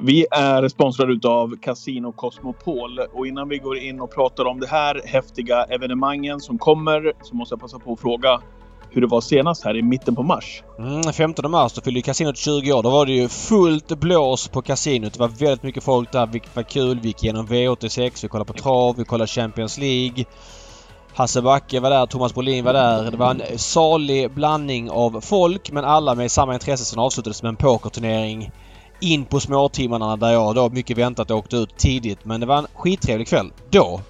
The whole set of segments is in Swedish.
Vi är sponsrade utav Casino Cosmopol och innan vi går in och pratar om det här häftiga evenemangen som kommer så måste jag passa på att fråga hur det var senast här i mitten på mars. Mm, 15 mars då fyllde kasinot 20 år. Då var det ju fullt blås på kasinot. Det var väldigt mycket folk där vilket var kul. Vi gick igenom V86, vi kollade på trav, vi kollade Champions League. Hasse Backe var där, Thomas Brolin var där. Det var en salig blandning av folk men alla med samma intresse som avslutades med en pokerturnering in på småtimmarna där jag då mycket väntat åkte ut tidigt. Men det var en skittrevlig kväll. Då.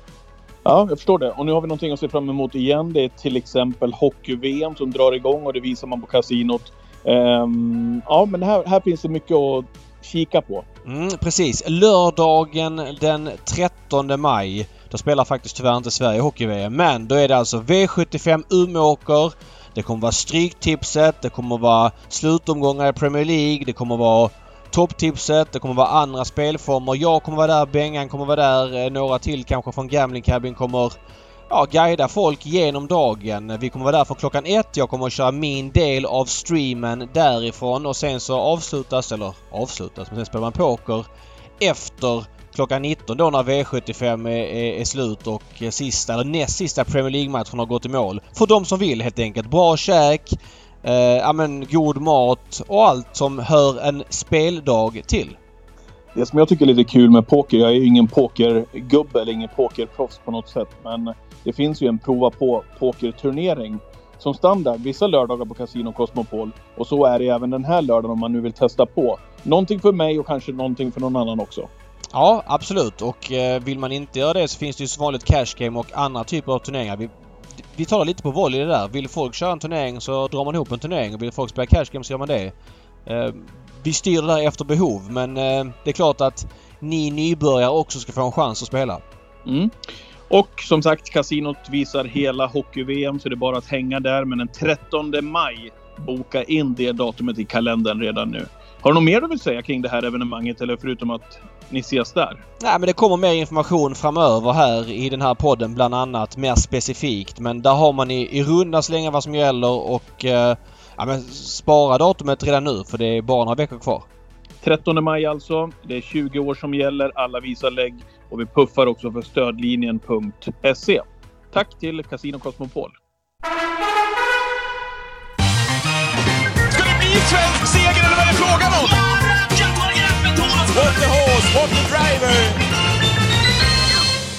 Ja, jag förstår det. Och nu har vi någonting att se fram emot igen. Det är till exempel Hockey-VM som drar igång och det visar man på kasinot. Um, ja, men här, här finns det mycket att kika på. Mm, precis. Lördagen den 13 maj. Då spelar faktiskt tyvärr inte Sverige Hockey-VM. Men då är det alltså V75 Umeåker. Det kommer vara Stryktipset. Det kommer vara slutomgångar i Premier League. Det kommer vara Topptipset. Det kommer vara andra spelformer. Jag kommer vara där, Bengan kommer vara där. Eh, några till kanske från Gambling Cabin kommer ja, guida folk genom dagen. Vi kommer vara där från klockan ett. Jag kommer att köra min del av streamen därifrån och sen så avslutas, eller avslutas, men sen spelar man poker efter klockan 19 då när V75 är, är, är, slut och eh, sista eller näst sista Premier League-matchen har gått i mål. För de som vill helt enkelt. Bra käk, eh, ja, men god mat och allt som hör en speldag till. Det som jag tycker är lite kul med poker, jag är ju ingen pokergubbe eller ingen pokerproffs på något sätt, men det finns ju en prova på pokerturnering som standard vissa lördagar på Casino Cosmopol. Och så är det även den här lördagen om man nu vill testa på. Någonting för mig och kanske någonting för någon annan också. Ja, absolut. Och eh, vill man inte göra det så finns det ju som vanligt cash game och andra typer av turneringar. Vi, vi talar lite på volley det där. Vill folk köra en turnering så drar man ihop en turnering och vill folk spela cash game så gör man det. Eh, vi styr det där efter behov men eh, det är klart att ni nybörjare också ska få en chans att spela. Mm. Och som sagt, kasinot visar hela hockey-VM så det är bara att hänga där. Men den 13 maj, boka in det datumet i kalendern redan nu. Har du något mer du vill säga kring det här evenemanget eller förutom att ni ses där? Nej, men det kommer mer information framöver här i den här podden bland annat mer specifikt. Men där har man i, i runda slängar vad som gäller och eh, ja, men spara datumet redan nu för det är bara några veckor kvar. 13 maj alltså. Det är 20 år som gäller. Alla visar lägg och vi puffar också för stödlinjen.se. Tack till Casino Cosmopol. Bli svensk seger eller vad är det frågan om? What the horse, what the driver!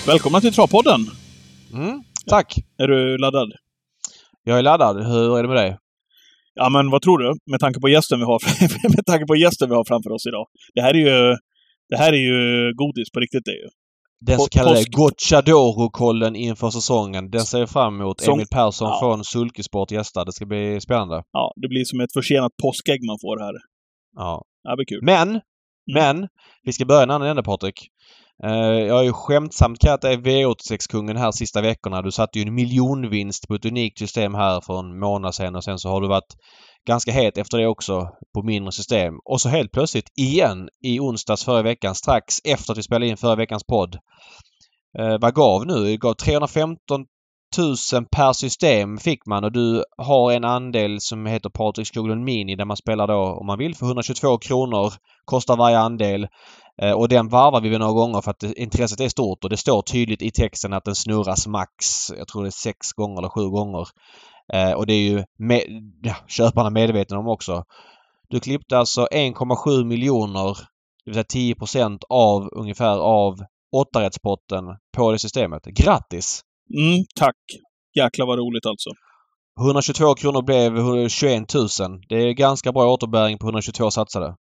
Välkomna till Travpodden! Mm, tack! Är du laddad? Jag är laddad. Hur är det med dig? Ja, men vad tror du? Med tanke på gästen vi har, med tanke på gästen vi har framför oss idag. Det här är ju, det här är ju godis på riktigt det är ju. Den så kallade Gocciadoro-kollen inför säsongen. Den ser jag fram emot. Som, Emil Persson ja. från Sulkesport gästar. Det ska bli spännande. Ja, det blir som ett försenat påskägg man får här. Ja. Det blir kul. Men! Mm. Men! Vi ska börja en annan ände Patrik. Jag har ju skämtsamt kallat dig V86-kungen här sista veckorna. Du satte ju en miljonvinst på ett unikt system här för en månad sedan och sen så har du varit ganska het efter det också på mindre system. Och så helt plötsligt igen i onsdags förra veckan strax efter att vi spelade in förra veckans podd. Eh, vad gav nu? Det gav 315 000 per system fick man och du har en andel som heter Patrik Skoglund Mini där man spelar då om man vill för 122 kronor kostar varje andel. Eh, och den varvar vi några gånger för att intresset är stort och det står tydligt i texten att den snurras max, jag tror det är sex gånger eller sju gånger. Eh, och det är ju med, ja, köparna medvetna om också. Du klippte alltså 1,7 miljoner, det vill säga 10% av ungefär av åttarättspotten på det systemet. Grattis! Mm, tack! Jäklar vad roligt alltså. 122 kronor blev 21 000. Det är ganska bra återbäring på 122 satsade.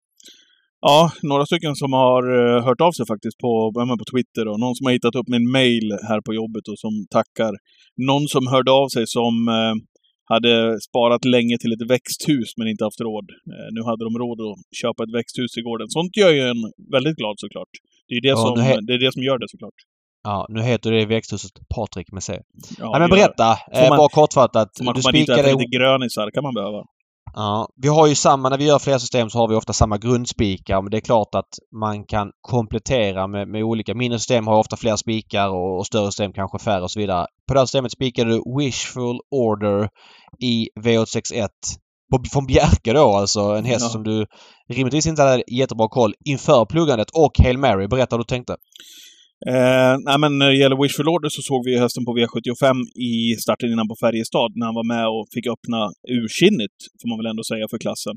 Ja, några stycken som har uh, hört av sig faktiskt på, på Twitter och någon som har hittat upp min mail här på jobbet och som tackar. Någon som hörde av sig som uh, hade sparat länge till ett växthus men inte haft råd. Uh, nu hade de råd att köpa ett växthus i gården. Sånt gör ju en väldigt glad såklart. Det är det, ja, som, det, är det som gör det såklart. Ja, nu heter det växthuset Patrik med C. Ja, ja men berätta, man, bara kortfattat. Får man komma dit och äta lite grönisar kan man behöva. Ja, vi har ju samma, när vi gör flera system så har vi ofta samma grundspikar men det är klart att man kan komplettera med, med olika. Mindre system har ofta fler spikar och, och, större system kanske färre och så vidare. På det här systemet spikar du Wishful Order i V861 på, från Bjerke då alltså. En häst Ja. som du rimligtvis inte hade jättebra koll inför pluggandet och Hail Mary. Berätta vad du tänkte. Eh, nej, men när det gäller Wish for Order så såg vi ju hästen på V75 i starten innan på Färjestad när han var med och fick öppna ursinnigt, får man väl ändå säga, för klassen.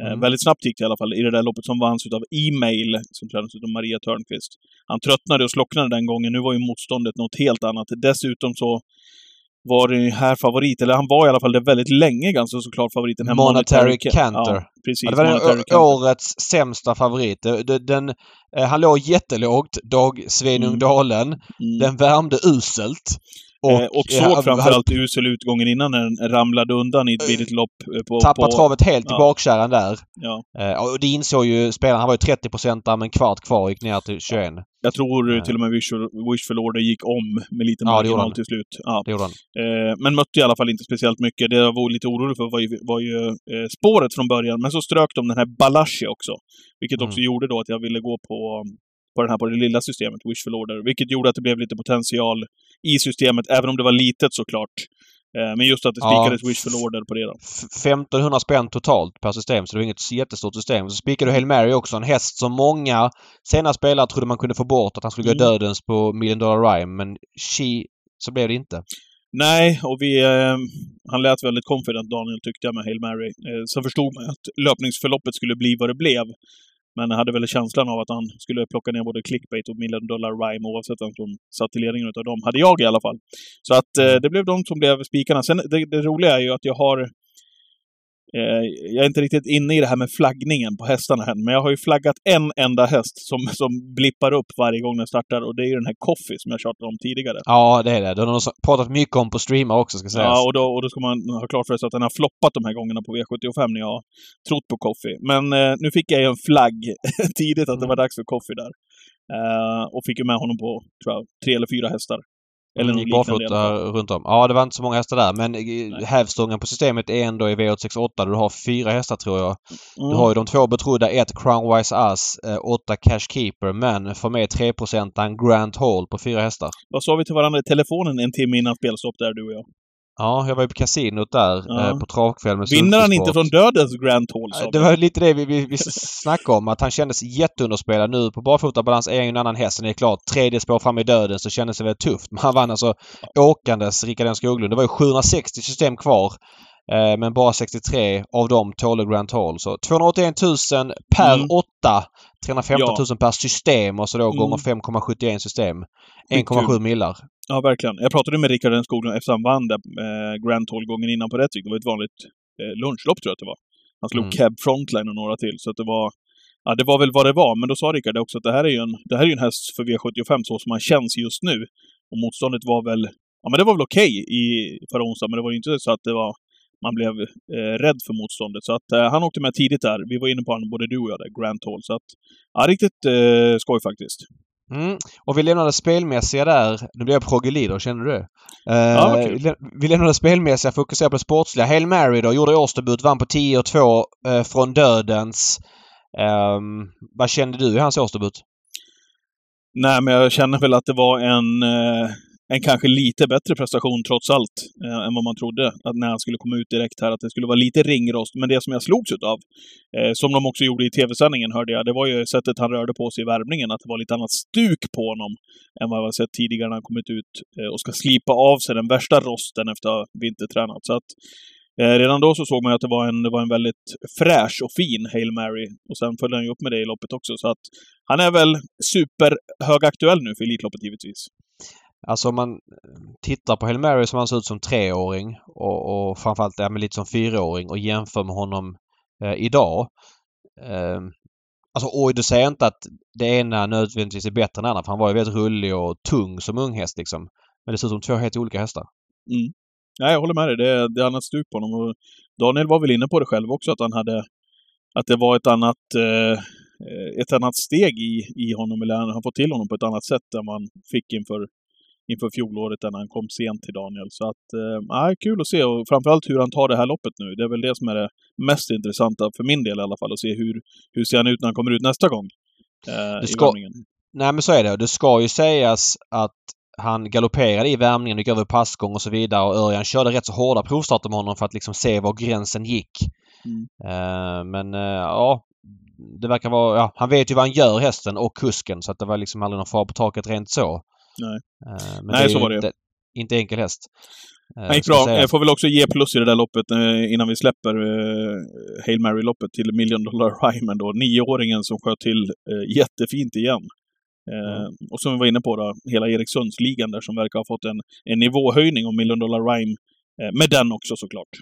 Eh, Mm. Väldigt snabbt gick det i alla fall i det där loppet som vanns utav E-mail, som tränades utav Maria Törnqvist. Han tröttnade och slocknade den gången. Nu var ju motståndet något helt annat. Dessutom så var ju här favorit, eller han var i alla fall det väldigt länge ganska såklart favoriten. här Monetary Ca- Canter. Ja, precis. Ja, det var Monetary den, Canter. årets sämsta favorit. Det- Den, eh, han låg jättelågt, Dag Svenung Mm. Dalen. Mm. Den värmde uselt. Och, och eh, såg hade framförallt usel utgången innan den ramlade undan i ett billigt lopp. eh, På, Tappat på, travet helt i ja. bakkärran där. Ja. Eh, och det insåg ju spelaren. Han var ju 30 där med en kvart kvar och gick ner till 21. Jag tror Ja. till och med Wishful, Order gick om med lite Ja, marginal till slut. Ja. Det gjorde han. Eh, men mötte i alla fall inte speciellt mycket. Det jag var lite orolig för var ju, var ju eh, spåret från början. Men så strök de den här Balashi också. Vilket också Mm. gjorde då att jag ville gå på, på den här på det lilla systemet, Wishful Order. Vilket gjorde att det blev lite potential i systemet, även om det var litet såklart. Eh, men just att det Ja. spikades Wishful Order på det då. F- 1500 spänn totalt per system så det var inget jättestort system. Så spikade du Hail Mary också. En häst som många sena spelare trodde man kunde få bort. Att han skulle gå Mm. dödens på Million Dollar Rhyme. Men she, så blev det inte. Nej, och vi... Eh, han lät väldigt confident, Daniel, tyckte jag, med Hail Mary. Eh, så förstod man att löpningsförloppet skulle bli vad det blev. Men hade väl känslan av att han skulle plocka ner både clickbait och million dollar rhyme oavsett vem som satt i ledningen utav dem. Hade jag i alla fall. Så att eh, det blev de som blev spikarna. Sen det, det roliga är ju att jag har... Eh, jag är inte riktigt inne i det här med flaggningen på hästarna än, men jag har ju flaggat en enda häst som, som blippar upp varje gång den startar och det är ju den här Coffee som jag tjatade om tidigare. Ja, det är det. Det har de pratat mycket om på streamar också ska sägas. Ja, och då, och då ska man ha klart för sig att den har floppat de här gångerna på V75 när jag har trott på Coffee. Men eh, nu fick jag ju en flagg tidigt att det var dags för Coffee där. Eh, och fick ju med honom på, tror jag, tre eller fyra hästar. Eller Mm, barfota runt om. Ja, det var inte så många hästar där. Men eh, hävstången på systemet är ändå i V868 där du har fyra hästar tror jag. Du Mm. har ju de två betrodda, ett Crownwise Us, eh, åtta Cash Keeper, men får med 3 en Grant Hall på fyra hästar. Vad sa vi till varandra i telefonen en timme innan spelstopp där, du och jag? Ja, jag var ju på kasinot där Ja. eh, på travkväll med Vinner han inte från dödens Grand Hall, Eh. Det var lite det vi, vi, vi snackade om, att han kändes jätteunderspelad. Nu på barfotabalans är han ju en annan häst. Det är klart, tredje spår fram i döden så kändes det väldigt tufft. Men han vann alltså åkandes Rickard Skoglund. Det var ju 760 system kvar. Eh, men bara 63 av dem tålde Grand Hall. Så 281 000 per Mm. 8. 315 Ja. 000 per system och så då Mm. gånger 5,71 system. Mycket 1,7 kul. millar. Ja, verkligen. Jag pratade med Rickard skolan efter han vann där, eh, Grand Hall gången innan på Rättvik. Det var ett vanligt eh, lunchlopp, tror jag att det var. Han slog Mm. Cab Frontline och några till, så att det var... Ja, det var väl vad det var, men då sa Rickard också att det här är ju en, det här är en häst för V75 så som han känns just nu. Och motståndet var väl... Ja, men det var väl okej i förra onsdagen, men det var ju inte så att det var... Man blev eh, rädd för motståndet. Så att eh, han åkte med tidigt där. Vi var inne på honom, både du och jag, där, Grand Hall. Så att, ja, riktigt eh, skoj faktiskt. Mm. Och vi lämnade spelmässiga där. Nu blir jag progelider, känner du det? Eh, Ja, vi lä- vi lämnade spelmässiga, fokuserade på det sportsliga. Hail Mary då, gjorde årsdebut, vann på 10 och 2 eh, från dödens. Ehm, vad kände du i hans årsdebut? Nej, men jag känner väl att det var en, eh, en kanske lite bättre prestation trots allt eh, än vad man trodde. Att när han skulle komma ut direkt här, att det skulle vara lite ringrost. Men det som jag slogs utav, eh, som de också gjorde i tv-sändningen hörde jag, det var ju sättet han rörde på sig i värmningen. Att det var lite annat stuk på honom än vad jag sett tidigare när han kommit ut eh, och ska slipa av sig den värsta rosten efter att ha vintertränat. Så att Eh, redan då så såg man ju att det var en, det var en väldigt fräsch och fin Hail Mary. Och sen följde han ju upp med det i loppet också. Så att han är väl superhögaktuell nu för Elitloppet givetvis. Alltså om man tittar på Hail Mary som han ser ut som treåring och, och framförallt ja, men lite som fyraåring och jämför med honom eh, idag. Eh, alltså, och du säger inte att det ena nödvändigtvis är bättre än det andra för han var ju väldigt rullig och tung som ung häst liksom. Men det ser ut som två helt olika hästar. Mm. Nej, jag håller med dig. Det är, det är annat stuk på honom. Och Daniel var väl inne på det själv också, att han hade... Att det var ett annat... Eh, ett annat steg i, i honom, eller han har fått till honom på ett annat sätt än man fick inför, inför fjolåret, när han kom sent till Daniel. Så att, eh, kul att se och framförallt hur han tar det här loppet nu. Det är väl det som är det mest intressanta, för min del i alla fall, att se hur, hur ser han ut när han kommer ut nästa gång. Eh, i ska- värmningen. Nej men så är det. Det ska ju sägas att han galopperade i värmningen, gick över passgång och så vidare och Örjan körde rätt så hårda provstarter med honom för att liksom se var gränsen gick. Mm. Eh, men eh, ja, det verkar vara... Ja, han vet ju vad han gör hästen och kusken så att det var liksom aldrig någon fara på taket rent så. Nej. Eh, Nej, så var det ju. inte, inte enkel häst. Eh, Han gick ska jag bra. Jag får väl också ge plus i det där loppet eh, innan vi släpper eh, Hail Mary-loppet till Million Dollar Ryman då. Nioåringen som sköt till eh, jättefint igen. Eh, Mm. Och som vi var inne på då, hela Eriksundsligan där som verkar ha fått en, en nivåhöjning om Million Dollar Rhyme. Eh, med den också såklart.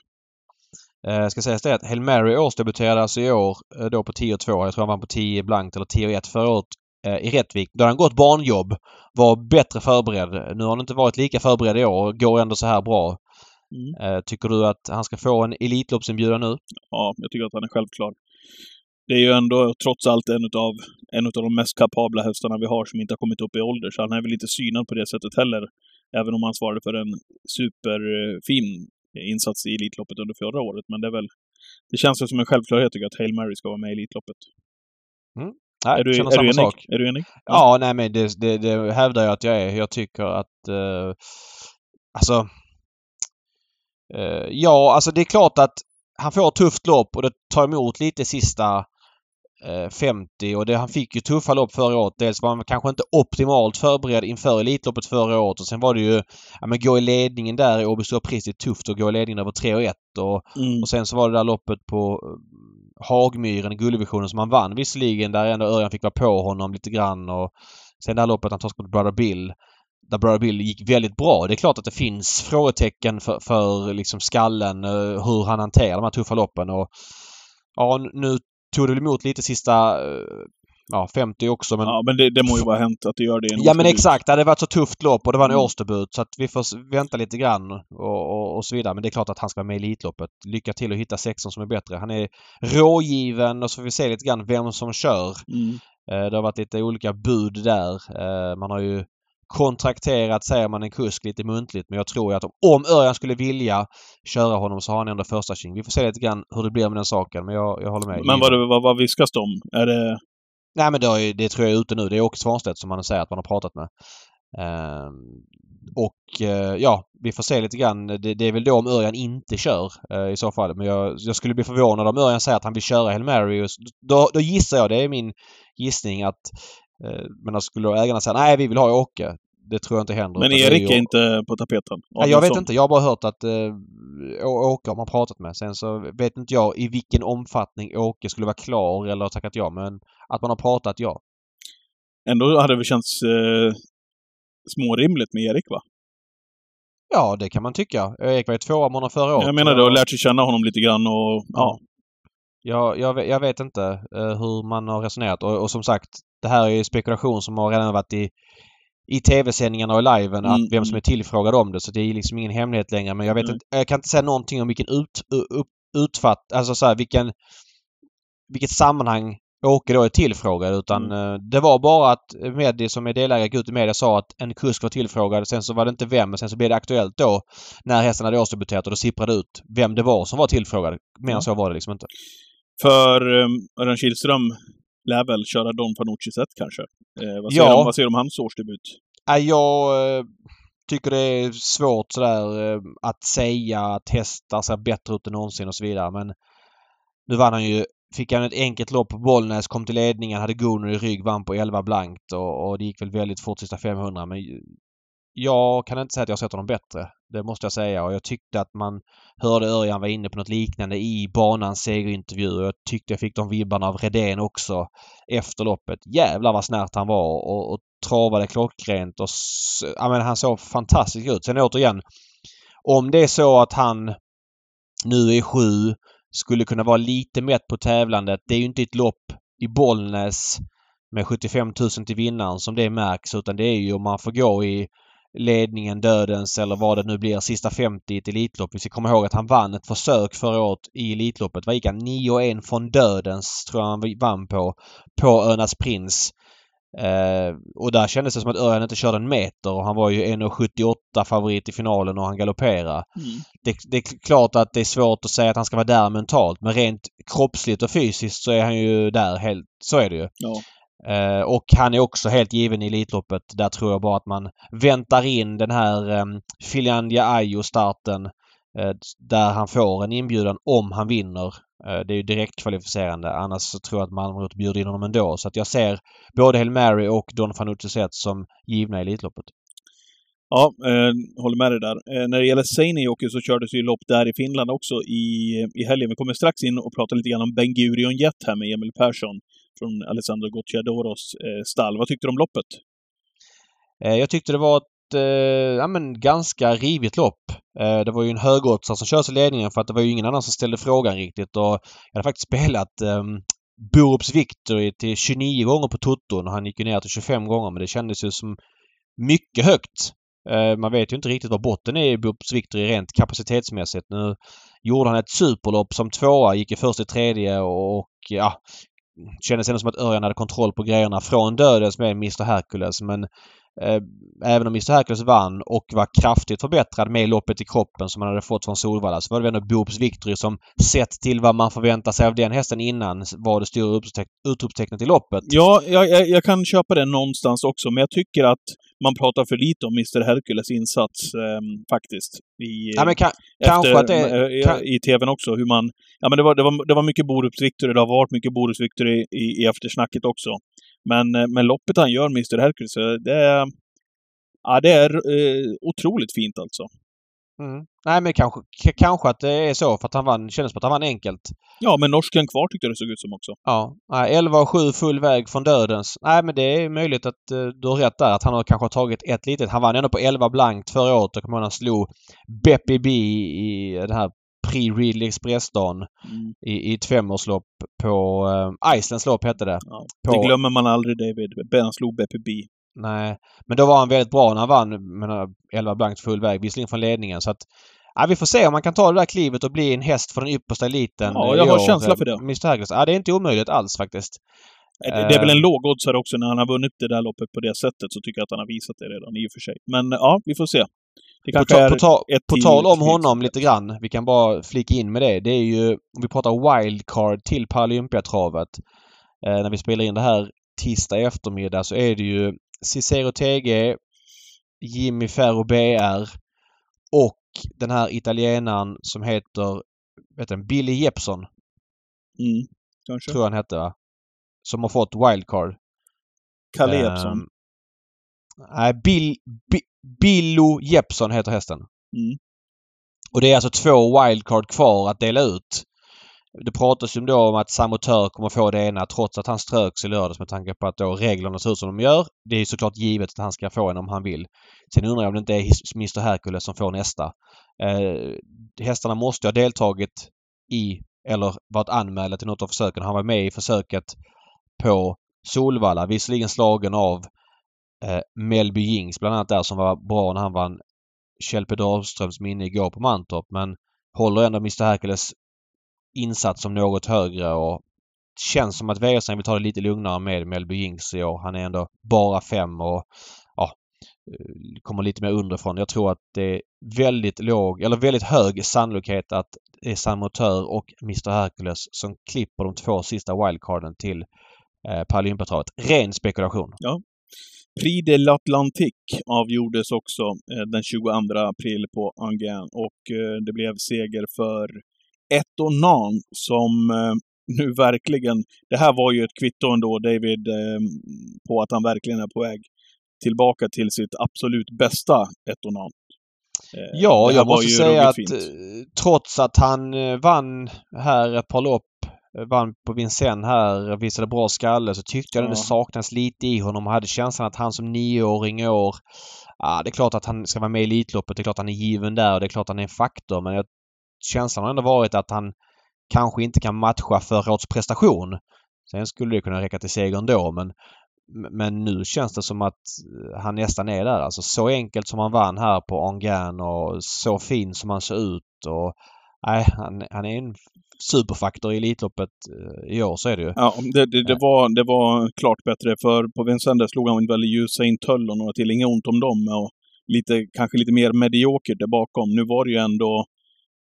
Eh, ska sägas det att Hail Mary årsdebuterade alltså i år eh, då på 10 och 2. Jag tror han vann på 10 blankt eller 10 och 1 förra året eh, i Rättvik. Då hade han gått barnjobb. Var bättre förberedd. Nu har han inte varit lika förberedd i år och går ändå så här bra. Mm. Eh, tycker du att han ska få en Elitloppsinbjudan nu? Ja, jag tycker att han är självklar. Det är ju ändå trots allt en utav, en utav de mest kapabla hästarna vi har som inte har kommit upp i ålder, så han är väl inte synad på det sättet heller. Även om han svarade för en superfin insats i Elitloppet under förra året. Men det är väl... Det känns väl som en självklarhet tycker jag att Hail Mary ska vara med i Elitloppet. Nej, är du, känner är du samma enig? sak. Är du enig? Ja, nej men det, det, det hävdar jag att jag är. Jag tycker att... Eh, alltså... Eh, ja, alltså det är klart att han får ett tufft lopp och det tar emot lite sista eh, 50 och det, han fick ju tuffa lopp förra året. Dels var han kanske inte optimalt förberedd inför Elitloppet förra året och sen var det ju... Ja men gå i ledningen där i Åby Stora Pris, det är tufft att gå i ledningen över 3 och 1 och Mm. och sen så var det där loppet på Hagmyren guldvisionen som han vann visserligen där ändå Örjan fick vara på honom lite grann och sen det här loppet han torskade mot Brother Bill där Brother Bill gick väldigt bra. Det är klart att det finns frågetecken för, för liksom skallen eh, hur han hanterar de här tuffa loppen och ja nu tog det väl emot lite sista eh, ja 50 också men Ja, men det, det må ju vara hänt att det gör det Ja men exakt. Det hade varit så tufft lopp och det var en Mm. årsdebut så att vi får vänta lite grann och, och, och så vidare. Men det är klart att han ska vara med i Elitloppet. Lycka till att hitta sexan som är bättre. Han är rågiven och så får vi se lite grann vem som kör. Mm. Eh, Det har varit lite olika bud där. Eh, Man har ju kontrakterat, säger man, en kusk lite muntligt. Men jag tror ju att om, om Örjan skulle vilja köra honom så har han ändå första king. Vi får se lite grann hur det blir med den saken. Men jag, jag håller med. Men vad, vad, vad viskas om? Är det... Nej men det, har ju, det tror jag är ute nu. Det är Åke Svanstedt som man säger att man har pratat med. Eh, och eh, ja, vi får se lite grann. Det, det är väl då om Örjan inte kör eh, i så fall. Men jag, jag skulle bli förvånad om Örjan säger att han vill köra Hail Mary. Då, då gissar jag, det är min gissning att eh, men då skulle då ägarna säga nej vi vill ha Åke. Det tror jag inte händer. Men det är Erik ju- är inte på tapeten? Nej, jag vet Adolfsson. inte. Jag har bara hört att eh, Åke har man pratat med. Sen så vet inte jag i vilken omfattning Åke skulle vara klar eller tackat ja. Men att man har pratat, ja. Ändå hade det väl känts eh, smårimligt med Erik, va? Ja, det kan man tycka. Erik var ju tvåa honom förra året. Jag menar det, och lärt sig känna honom lite grann och... Ja. Jag, jag, vet- jag vet inte eh, hur man har resonerat och, och som sagt det här är ju spekulation som har redan varit i, i tv-sändningarna och liven Mm, att vem som är tillfrågad om det så det är liksom ingen hemlighet längre men jag vet Nej. inte, jag kan inte säga någonting om vilken ut, upp, utfatt, alltså så här, vilken vilket sammanhang Åke då är tillfrågad utan Mm. eh, det var bara att medier som är delägare gick ut i media sa att en kusk var tillfrågad. Sen så var det inte vem men sen så blev det aktuellt då när hästen hade årsdebuterat och då sipprade ut vem det var som var tillfrågad. Mer än så var det liksom inte. För um, Örjan Kihlström lär väl köra Don Fanucci set kanske? Eh, vad, säger Ja. du, vad säger du om hans årsdebut? Nej, jag eh, tycker det är svårt sådär eh, att säga att hästar ser bättre ut än någonsin och så vidare. Men nu vann han ju, fick han ett enkelt lopp på Bollnäs, kom till ledningen, hade Gunnar i rygg, vann på 11 blankt och, och det gick väl väldigt fort sista 500. Men jag kan inte säga att jag har sett honom bättre. Det måste jag säga och jag tyckte att man hörde Örjan var inne på något liknande i banans segerintervju och jag tyckte jag fick de vibbarna av Redén också efter loppet. Jävlar vad snärt han var och, och travade klockrent och ja, men han såg fantastisk ut. Sen återigen, om det är så att han nu är sju, skulle kunna vara lite mätt på tävlandet. Det är ju inte ett lopp i Bollnäs med 75 000 till vinnaren som det märks utan det är ju om man får gå i ledningen, dödens eller vad det nu blir, sista 50 i ett Elitlopp. Vi ska komma ihåg att han vann ett försök förra året i Elitloppet. Vad gick han? 9-1 från dödens tror jag han vann på. På Önas Prins. Eh, och där kändes det som att Örjan inte körde en meter och han var ju 1,78 favorit i finalen och han galopperade. Mm. Det, det är klart att det är svårt att säga att han ska vara där mentalt men rent kroppsligt och fysiskt så är han ju där helt... Så är det ju. Ja. Eh, och han är också helt given i Elitloppet. Där tror jag bara att man väntar in den här eh, Filandia Ajo-starten eh, där han får en inbjudan om han vinner. Eh, det är ju direkt kvalificerande. Annars så tror jag att Malmrot bjuder in honom ändå. Så att jag ser både Hail Mary och Don Fanucci Zet som givna i Elitloppet. Ja, eh, håller med dig där. Eh, när det gäller Seinäjoki så kördes ju lopp där i Finland också i, i helgen. Vi kommer strax in och prata lite grann om Ben Gurion Jet här med Emil Persson från Alessandro Gocciadoros eh, stall. Vad tyckte du om loppet? Eh, jag tyckte det var ett eh, ja, men ganska rivigt lopp. Eh, det var ju en högoddsare som körde i ledningen för att det var ju ingen annan som ställde frågan riktigt. Och jag hade faktiskt spelat eh, Borups Victory till 29 gånger på Toton och han gick ju ner till 25 gånger men det kändes ju som mycket högt. Eh, man vet ju inte riktigt var botten är i Borups Victory rent kapacitetsmässigt. Nu gjorde han ett superlopp som tvåa, gick i först i tredje och ja, kändes ändå som att Örjan hade kontroll på grejerna från dödens med Mr Hercules men eh, även om Mr Hercules vann och var kraftigt förbättrad med loppet i kroppen som han hade fått från Solvalla så var det ändå Boops Victory som sett till vad man förväntar sig av den hästen innan var det stora utropstecknet i loppet. Ja, jag, jag, jag kan köpa det någonstans också men jag tycker att man pratar för lite om Mr Hercules insats eh, faktiskt. I, ja, men kan, efter, kanske att det... I, kan... I TVn också, hur man... Ja men det var, det var, det var mycket Borups Victory, det har varit mycket Borups Victory i, i eftersnacket också. Men, eh, men loppet han gör, Mr Hercules, det är... Ja, det är eh, otroligt fint alltså. Mm. Nej men kanske, kanske att det är så för att han vann, kändes som att han vann enkelt. Ja, men norsken kvar tyckte jag det såg ut som också. Ja. 11 och 7 full väg från dödens. Nej men det är möjligt att uh, du har rätt där att han har kanske tagit ett litet. Han vann ändå på 11 blankt förra året. Jag kommer han slog Beppy B i den här Pre-Ridley Express-dagen mm. i, i ett femårslopp på uh, Islands lopp hette det. Ja, på... Det glömmer man aldrig David. Han slog Beppy B. Nej, men då var han väldigt bra när han vann med 11 blankt full väg, visserligen från ledningen. Så att, ja, vi får se om man kan ta det där klivet och bli en häst för den yppersta eliten. Ja, jag har år, känsla för det. Mr Hercules. Ja, det är inte omöjligt alls faktiskt. Det, det är väl en lågoddsare också när han har vunnit det där loppet på det sättet så tycker jag att han har visat det redan i och för sig. Men ja, vi får se. Det på, ta, på, ta, på tal om honom lite grann. Vi kan bara flika in med det. Det är ju, om vi pratar wildcard till Paralympiatravet. Eh, när vi spelar in det här tisdag eftermiddag så är det ju Cicero TG, Jimmy Ferro BR och den här italienaren som heter vet du, Billy Jeppson. Mm, kanske. Tror han hette va? Som har fått wildcard. Kalle Jeppson? Um, nej, Bill, Bi, Billo Jeppson heter hästen. Mm. Och det är alltså två wildcard kvar att dela ut. Det pratas ju då om att Samotör kommer få det ena trots att han ströks i lördags med tanke på att då reglerna ser ut som de gör. Det är såklart givet att han ska få en om han vill. Sen undrar jag om det inte är Mr Hercules som får nästa. Eh, hästarna måste ha deltagit i eller varit anmälda till något av försöken. Han var med i försöket på Solvalla. Visserligen slagen av eh, Melby Jings bland annat där som var bra när han vann Kjell Dahlströms minne igår på Mantorp. Men håller ändå Mr Hercules insats som något högre och känns som att Wäjersten vill ta det lite lugnare med Melby Jinks i år. Han är ändå bara fem och ja, eh, kommer lite mer underifrån. Jag tror att det är väldigt låg, eller väldigt hög sannolikhet att det är San Motör och Mr Hercules som klipper de två sista wildcarden till eh, Paralympiatravet. Ren spekulation. Ja. Prix de l'Atlantique avgjordes också eh, den 22 april på Angers och eh, det blev seger för Etonan som eh, nu verkligen... Det här var ju ett kvitto ändå, David, eh, på att han verkligen är på väg tillbaka till sitt absolut bästa Etonan. Eh, ja, jag måste säga att fint. trots att han vann här ett par lopp vann på Vincennes här, visade bra skalle, så tyckte jag ja. det saknades lite i honom och hade känslan att han som nioåring i år... Ja, det är klart att han ska vara med i Elitloppet, det är klart att han är given där och det är klart att han är en faktor men jag känslan har ändå varit att han kanske inte kan matcha förra årets prestation. Sen skulle det kunna räcka till seger ändå men men nu känns det som att han nästan är där. Alltså så enkelt som han vann här på Angan och så fin som han ser ut och Nej, han, han är en superfaktor i Elitloppet eh, i år, så är det ju. Ja, det, det, det, var, det var klart bättre. För på Vincennes slog han väl Usain Tull och några till. Inget ont om dem. Och lite, kanske lite mer mediokert där bakom. Nu var det ju ändå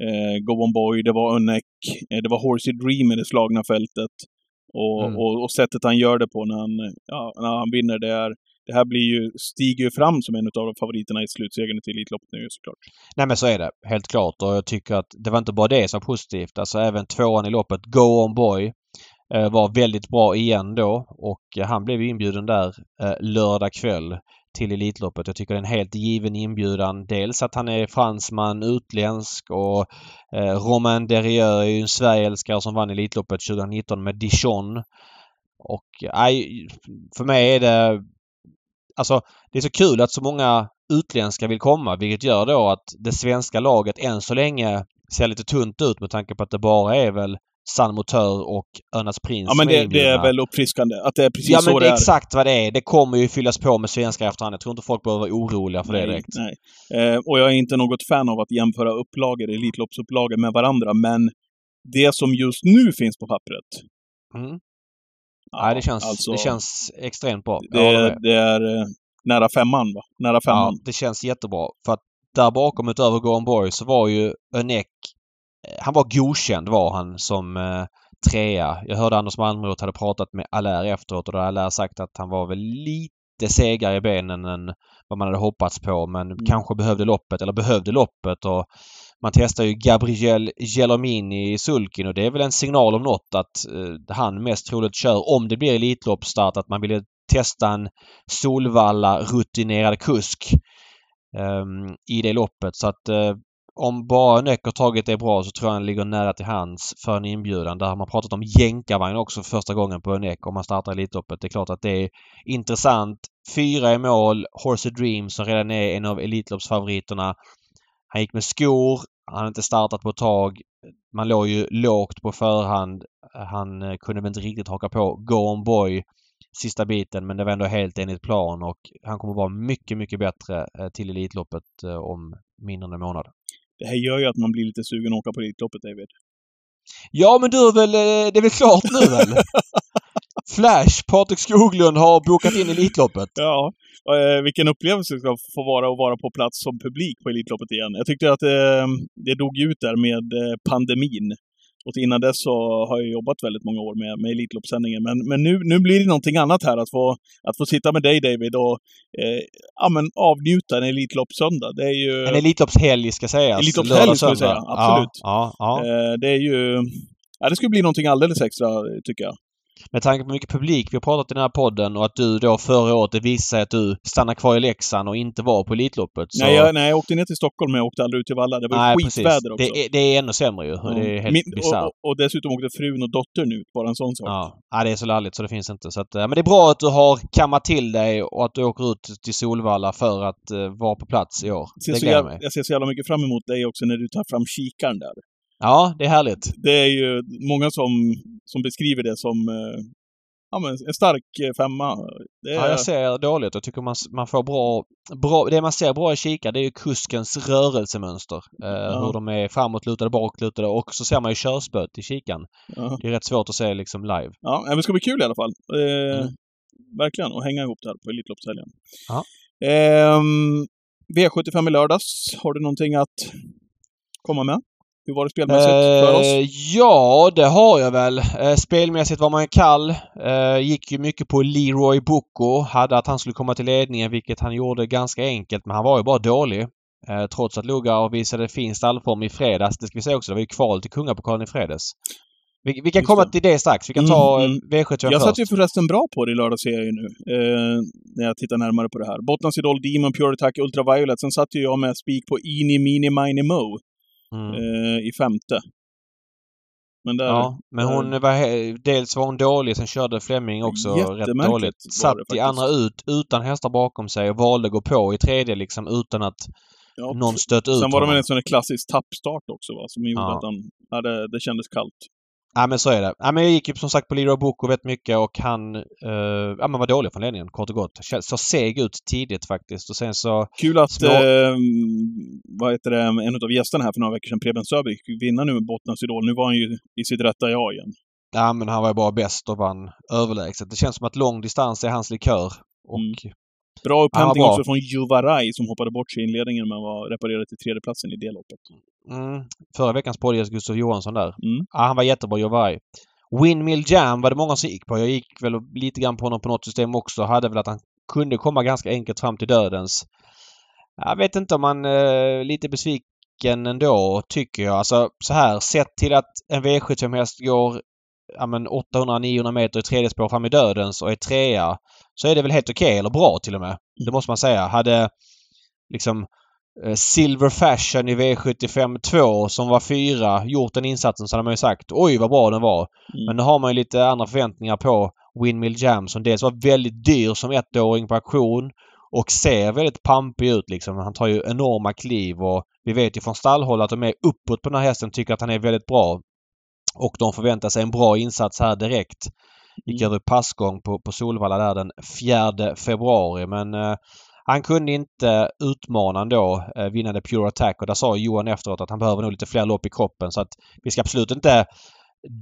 eh, Go On Boy, det var Önnek, eh, det var Horsey Dream i det slagna fältet. Och, Mm. och, och sättet han gör det på när han, ja, när han vinner, det är det här blir ju, stiger ju fram som en av favoriterna i slutsegern till Elitloppet nu såklart. Nej men så är det. Helt klart. Och jag tycker att det var inte bara det som var positivt. Alltså även tvåan i loppet, Go On Boy, eh, var väldigt bra igen då. Och eh, han blev ju inbjuden där eh, lördag kväll till Elitloppet. Jag tycker det är en helt given inbjudan. Dels att han är fransman, utländsk och eh, Romain Derrieux är ju en Sverigeälskare som vann Elitloppet 2019 med Dijon. Och nej, för mig är det Alltså det är så kul att så många utländska vill komma vilket gör då att det svenska laget än så länge ser lite tunt ut med tanke på att det bara är väl San Motör och Önas Prins Ja men är det, det är väl uppfriskande att det är precis Ja men så det det är är. exakt vad det är. Det kommer ju fyllas på med svenskar efterhand. Jag tror inte folk behöver vara oroliga för det direkt. Nej. Eh, och jag är inte något fan av att jämföra upplagor, Elitloppsupplagor med varandra, men det som just nu finns på pappret. Mm. ja, Nej, det känns, alltså, det känns extremt bra. det, det är eh, nära femman, va? Nära Ja, femman. det känns jättebra. För att där bakom utöver Gordon Boy så var ju Önek han var godkänd var han som eh, trea. Jag hörde Anders Malmroth hade pratat med Allaire efteråt och då hade Allaire sagt att han var väl lite segare i benen än vad man hade hoppats på men kanske behövde loppet eller behövde loppet och man testar ju Gabriel Gelomini i sulkin och det är väl en signal om något att eh, han mest troligt kör om det blir Elitloppsstart att man ville testa en Solvalla rutinerad kusk ehm, i det loppet så att eh, om bara Nöck har tagit det bra så tror jag han ligger nära till hands för en inbjudan. Där har man pratat om jänkarvagn också för första gången på Öneck om man startar Elitloppet. Det är klart att det är intressant. Fyra i mål. Horse Dream som redan är en av Elitloppsfavoriterna. Han gick med skor. Han har inte startat på ett tag. Man låg ju lågt på förhand. Han kunde väl inte riktigt haka på Go On Boy sista biten men det var ändå helt enligt plan och han kommer vara mycket, mycket bättre eh, till Elitloppet eh, om mindre än en månad. Det här gör ju att man blir lite sugen att åka på Elitloppet, David. Ja men du är väl, eh, det är väl klart nu väl? Flash, Patrik Skoglund har bokat in Elitloppet. Ja, eh, vilken upplevelse det ska få vara att vara på plats som publik på Elitloppet igen. Jag tyckte att eh, det dog ut där med eh, pandemin. Och innan dess så har jag jobbat väldigt många år med, med Elitloppssändningen. Men, men nu, nu blir det någonting annat här. Att få, att få sitta med dig David och eh, ja, men avnjuta en Elitloppssöndag. Det är ju... En Elitloppshelg ska sägas. Elitloppshelg ska vi säga, absolut. Ja, ja, ja. eh, det är ju... Ja, det skulle bli någonting alldeles extra, tycker jag. Med tanke på hur mycket publik vi har pratat i den här podden och att du då förra året, det visade sig att du stannade kvar i Leksand och inte var på Elitloppet. Så... Nej, jag, nej, jag åkte ner till Stockholm men jag åkte aldrig ut till Valla. Det var Nej, skitväder också. Det är, det är ännu sämre ju. Det är helt Min, bisarrt. och, och dessutom åkte frun och dottern ut, bara en sån sak. Ja. ja, det är så lalligt så det finns inte. Så att, eh, men det är bra att du har kammat till dig och att du åker ut till Solvalla för att uh, vara på plats i år. Jag ser Det så jävla, jag ser så jävla mycket fram emot dig också när du tar fram kikaren där. Ja, det är härligt. Det är ju många som, som beskriver det som eh, ja, men en stark eh, femma. Det är, Ja, jag ser dåligt. Jag tycker man, man får bra, bra... Det man ser bra i kikare det är ju kuskens rörelsemönster. Eh, Hur de är framåtlutade, baklutade och så ser man ju körspöet i kikaren. ja. Det är rätt svårt att se liksom live. Ja, men det ska bli kul i alla fall. Eh, Mm. Verkligen, att hänga ihop där på Elitloppshelgen. Ja. Ehm, V75 i lördags. Har du någonting att komma med? Hur var det spelmässigt för oss? Eh, ja, det har jag väl. Eh, spelmässigt var man kall. Eh, gick ju mycket på Leroy Bocco. Hade att han skulle komma till ledningen, vilket han gjorde ganska enkelt. Men han var ju bara dålig. Trots att Lugar visade fin stallform i fredags. Det ska vi säga också. Det var ju kval till Kungapokalen i fredags. Vi, vi kan Just komma det. till det strax. Vi kan ta mm. mm, V75 Jag först. satt ju förresten bra på det i lördags ser jag ju nu. Eh, när jag tittar närmare på det här. Bottnas Idol, Demon, Pure Attack, Ultraviolet. Sen satt ju jag med spik på Ini Mini Mini Mo Mm. eh, i femte. Men där... Ja, men där- hon var... Dels var hon dålig, sen körde Fleming också rätt dåligt. Satt i andra ut utan hästar bakom sig och valde att gå på i tredje liksom utan att ja, någon stött ut Sen var det väl en sån klassisk tappstart också va? Som gjorde Ja. att han... Ja, det, det kändes kallt. Ja men så är det. Ja, men jag gick ju som sagt på Leroy Boko vet mycket och han eh, ja, men var dålig från ledningen kort och gott. Så seg ut tidigt faktiskt och sen så... Kul att, Små- eh, vad heter det, en av gästerna här för några veckor sedan, Preben Söderberg, fick vinna nu med Bottnas Idol. Nu var han ju i sitt rätta jag igen. Ja men han var ju bara bäst och vann överlägset. Det känns som att lång distans är hans likör. Och Mm. Bra upphämtning också från Juvaraj som hoppade bort sig i inledningen men var reparerad till tredjeplatsen i det loppet. Mm, förra veckans poddgäst Gustav Johansson där. Mm. Ja, han var jättebra Jovaj. Windmill Jam var det många som gick på. Jag gick väl lite grann på honom på något system också. Hade väl att han kunde komma ganska enkelt fram till dödens. Jag vet inte om man är lite besviken ändå tycker jag. Alltså så här sett till att en V75-häst går ja, 800-900 meter i tredje spår fram i dödens och är trea så är det väl helt okej okay, eller bra till och med. Det måste man säga. Hade liksom eh, Silver Fashion i V75 2 som var fyra gjort den insatsen så hade man ju sagt oj vad bra den var. Mm. Men nu har man ju lite andra förväntningar på Windmill Jam som dels var väldigt dyr som ettåring på auktion och ser väldigt pampig ut liksom. Han tar ju enorma kliv och vi vet ju från stallhåll att de är uppåt på den här hästen tycker att han är väldigt bra. Och de förväntar sig en bra insats här direkt. Gick mm. över passgång på, på Solvalla där den 4 februari men eh, han kunde inte utmana ändå eh, vinnande Pure Attack och där sa Johan efteråt att han behöver nog lite fler lopp i kroppen så att vi ska absolut inte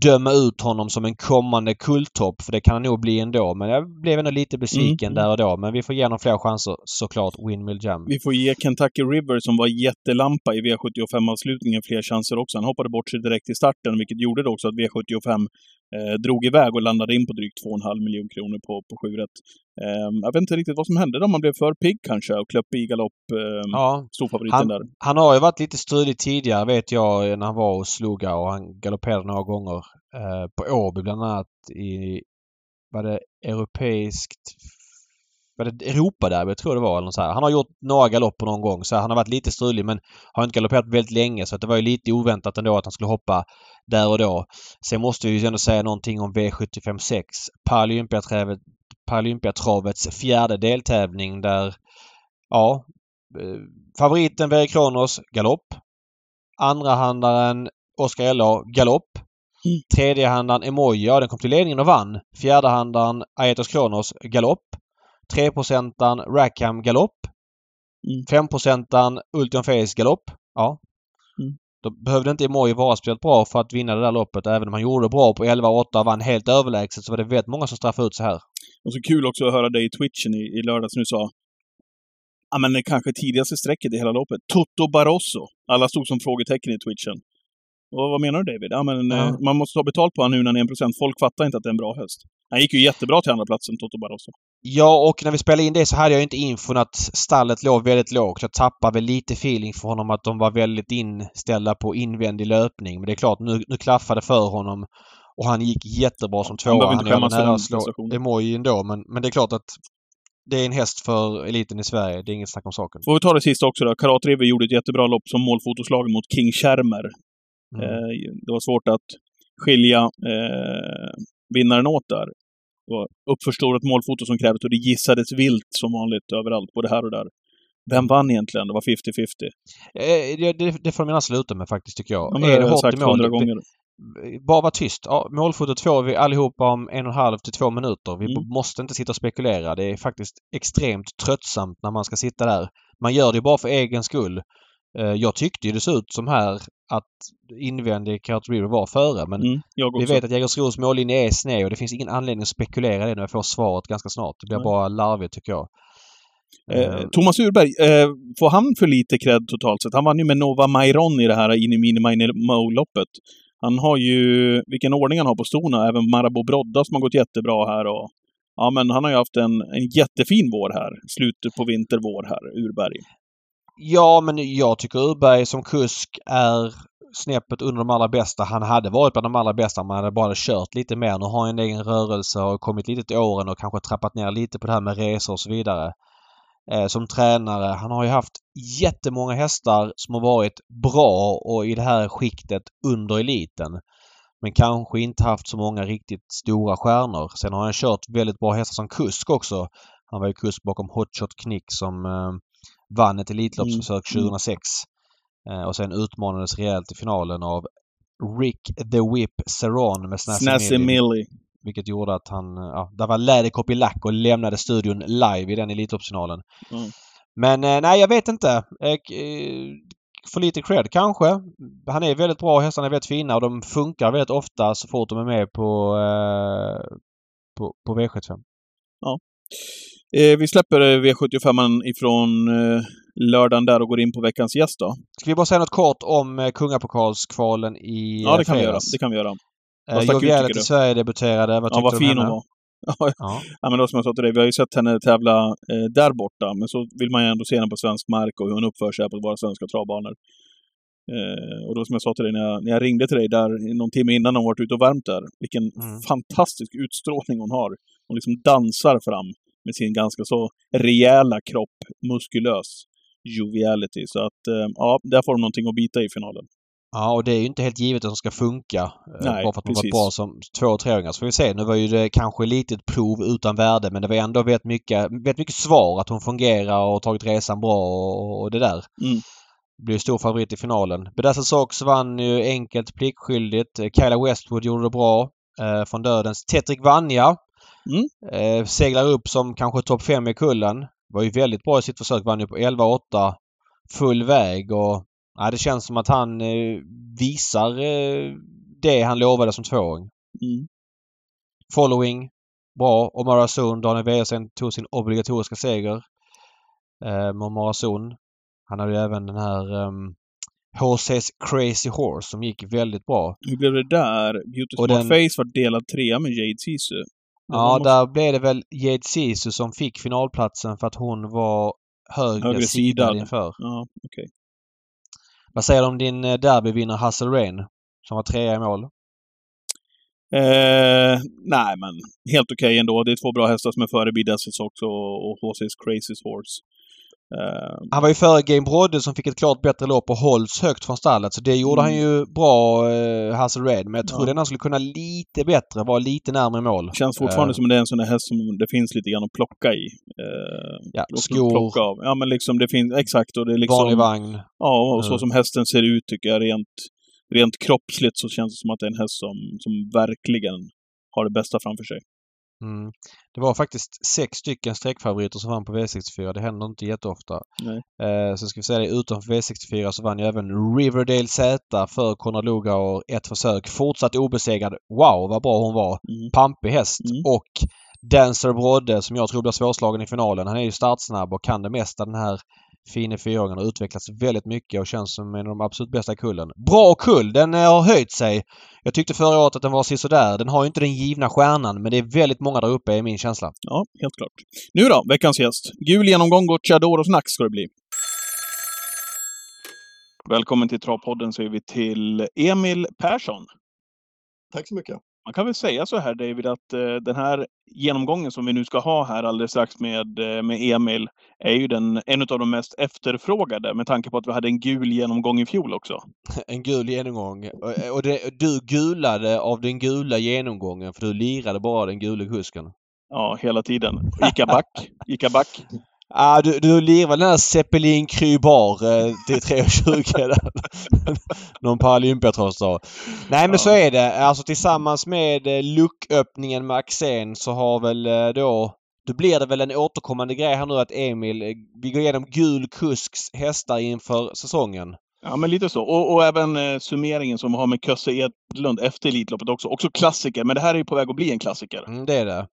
döma ut honom som en kommande kulttopp för det kan han nog bli ändå. Men jag blev ändå lite besviken mm. där och då. Men vi får ge honom fler chanser såklart, Windmill Jam. Vi får ge Kentucky River som var jättelampa i V75-avslutningen fler chanser också. Han hoppade bort sig direkt i starten vilket gjorde det också att V75 eh, drog iväg och landade in på drygt 2,5 miljoner kronor på, på 7 rätt. Eh, jag vet inte riktigt vad som hände då. Man blev för pigg kanske och klöpp i galopp eh, ja, storfavoriten han, där. Han har ju varit lite strulig tidigare vet jag när han var och sloga och han galopperade några gånger eh, på Åby bland annat i var det europeiskt var det Europaderby, jag tror det var. Eller så här. Han har gjort några galopper någon gång så han har varit lite strulig men har inte galopperat väldigt länge så det var ju lite oväntat ändå att han skulle hoppa där och då. Sen måste vi ju ändå säga någonting om V75 6. Paralympiatravets fjärde deltävling där ja, eh, favoriten Verre Kronos galopp. Andrahandaren Oskar LA galopp. Mm. Tredjehandaren Emoja, den kom till ledningen och vann. Fjärdehandaren Aetos Kronos galopp. 3-procentaren Rackham galopp. Mm. 5-procentaren Ultion Face galopp. Ja. Mm. Då behövde inte Emoji vara speciellt bra för att vinna det där loppet. Även om han gjorde bra på 11-8 och vann helt överlägset så var det väldigt många som straffade ut så här. Och så kul också att höra dig i twitchen i, i lördags när du sa Ja men det kanske tidigaste strecket i hela loppet. Toto Barroso. Alla stod som frågetecken i twitchen. Och vad menar du David? Ja, men, ja. Eh, man måste ta betalt på honom nu när han är en procent. Folk fattar inte att det är en bra häst. Han gick ju jättebra till andra platsen, Toto Barroso. Ja, och när vi spelade in det så hade jag inte infon att stallet låg väldigt lågt. Jag tappade väl lite feeling för honom att de var väldigt inställda på invändig löpning. Men det är klart, nu, nu klaffade för honom. Och han gick jättebra som tvåa. Han, han är nära att slå Emoji ändå. Men, men det är klart att det är en häst för eliten i Sverige. Det är inget snack om saken. Får vi ta det sista också då. Karat River gjorde ett jättebra lopp som målfotoslag mot King Schermer. Mm. Eh, det var svårt att skilja eh, vinnaren åt där. Det var uppförstorat målfoto som krävdes och det gissades vilt som vanligt överallt, både här och där. Vem vann egentligen? Det var 50-50. Eh, det, det får man sluta med faktiskt, tycker jag. Ja, är det hårt i mål? Gånger. Bara var tyst. Ja, målfotot får vi allihopa om en och en halv till två minuter. Vi mm. måste inte sitta och spekulera. Det är faktiskt extremt tröttsamt när man ska sitta där. Man gör det bara för egen skull. Eh, jag tyckte ju det såg ut som här att invändig Kurt River var före men mm, vi vet att Jägersros mållinje är sned och det finns ingen anledning att spekulera i det när jag får svaret ganska snart. Det blir mm. bara larvigt tycker jag. Eh, eh, Thomas Urberg, eh, får han för lite cred totalt sett? Han vann ju med Nova Mairon i det här in i Minimo-loppet. Han har ju, vilken ordning han har på stona, även Marabou Brodda som har gått jättebra här och Ja, men han har ju haft en, en jättefin vår här. Slutet på vinter, vår här, Urberg. Ja, men jag tycker Urberg som kusk är snäppet under de allra bästa. Han hade varit bland de allra bästa om han hade bara kört lite mer. Nu har han en egen rörelse och kommit lite till åren och kanske trappat ner lite på det här med resor och så vidare. Eh, som tränare. Han har ju haft jättemånga hästar som har varit bra och i det här skiktet under eliten. Men kanske inte haft så många riktigt stora stjärnor. Sen har han kört väldigt bra hästar som kusk också. Han var ju kusk bakom Hotshot Knick som eh, vann ett Elitloppsförsök mm. 2006. Eh, och sen utmanades rejält i finalen av Rick the Whip Ceron med Snazzy Millie. Vilket gjorde att han... Ja, där var läderkopp i lack och lämnade studion live i den Elitloppsfinalen. Mm. Men eh, nej, jag vet inte. Eh, för lite cred kanske. Han är väldigt bra. Hästarna är väldigt fina och de funkar väldigt ofta så fort de är med på, på, på V75. Ja. Eh, vi släpper eh, V75 ifrån eh, lördagen där och går in på veckans gäst då. Ska vi bara säga något kort om eh, Kungapokalskvalen i Ja, det kan, vi göra. det kan vi göra. Joviality du? Sverige debuterade. Vad Ja, vad fin hon var. Ja, Ja. Men då som jag sa till dig, vi har ju sett henne tävla eh, där borta, men så vill man ju ändå se henne på svensk mark och hur hon uppför sig på våra svenska travbanor. Eh, och då som jag sa till dig när jag, när jag ringde till dig där någon timme innan hon varit ute och värmt där, vilken Mm. fantastisk utstrålning hon har. Hon liksom dansar fram med sin ganska så rejäla kropp, muskulös joviality. Så att, eh, ja, där får de någonting att bita i finalen. Ja, och det är ju inte helt givet att de ska funka. eh, Nej, bara för att de varit bra som två och treåringar. Så får vi se. Nu var ju det kanske lite ett prov utan värde men det var ändå väldigt mycket, väldigt mycket svar att hon fungerar och tagit resan bra och, och det där. Mm. Blir stor favorit i finalen. Bedazzled Sox vann ju enkelt pliktskyldigt. Eh, Kyla Westwood gjorde det bra. Eh, från dödens. Tetrik Vanja Mm. eh, seglar upp som kanske topp fem i kullen. Var ju väldigt bra i sitt försök. Vann ju på 11-8 full väg och ja, det känns som att han eh, visar eh, det han lovade som tvååring. Mm. Following bra. Omar Azun, Daniel Wäjersten tog sin obligatoriska seger. Eh, med Omar Azun. Han hade ju även den här um, HC's Crazy Horse som gick väldigt bra. Hur blev det där? Beauty Och Smart den- Face var delad trea med Jade Sisu. Ja, måste- där blev det väl Jade Sisu som fick finalplatsen för att hon var högre, Högre sidad. inför. Ja, okej. Vad säger du om din eh, derbyvinnare Hassel Rain? Som var trea i mål. Eh, nej, men helt okej ändå. Det är två bra hästar som är före också och, och HC's Crazy Horse. Eh, Han var ju före Game Brodde som fick ett klart bättre lopp och hålls högt från stallet. Så det gjorde han Mm. ju bra, eh, Hassel Rain. Men jag tror Ja. han skulle kunna lite bättre, vara lite närmare mål. känns fortfarande Eh. som det är en sån där häst som det finns lite grann att plocka i. Eh, Ja, skor, Plocka av. Ja, men liksom det finns, exakt. Och det är liksom... vanlig vagn. Ja, och så Mm. som hästen ser ut tycker jag rent, rent kroppsligt så känns det som att det är en häst som, som verkligen har det bästa framför sig. Mm. Det var faktiskt sex stycken streckfavoriter som vann på V64. Det händer inte jätteofta. Eh, så ska vi säga det, utanför V64 så vann ju även Riverdale Z för Konrad Lugauer ett försök. Fortsatt obesegrad. Wow vad bra hon var! Mm. Pampig häst. Mm. Och Dancer Brodde som jag tror blir svårslagen i finalen. Han är ju startsnabb och kan det mesta den här fine fyraåringen har utvecklats väldigt mycket och känns som en av de absolut bästa i kullen. Bra kull! Den eh, har höjt sig. Jag tyckte förra året att den var sådär. Den har ju inte den givna stjärnan men det är väldigt många där uppe är min känsla. Ja, helt klart. Nu då, veckans gäst. Gul genomgång och snack ska det bli. Välkommen till Travpodden säger vi till Emil Persson. Tack så mycket. Man kan väl säga så här David att eh, den här genomgången som vi nu ska ha här alldeles strax med, eh, med Emil är ju den, en av de mest efterfrågade med tanke på att vi hade en gul genomgång i fjol också. En gul genomgång. Och- Och det, du gulade av den gula genomgången för du lirade bara den gula kusken. Ja, hela tiden. Gick jag back? Gick jag back? Ah, du, du lirade den där Zeppelin Krybar eh, till 3.20 där. Någon Paralympiatross då. Nej men Ja. så är det. Alltså tillsammans med eh, lucköppningen med Axén så har väl eh, då då blir det väl en återkommande grej här nu att Emil, eh, vi går igenom gul kusks hästar inför säsongen. Ja, men lite så. Och, och även eh, summeringen som har med Kösse Edlund efter Elitloppet också. Också klassiker, men det här är ju på väg att bli en klassiker. Mm, det är det.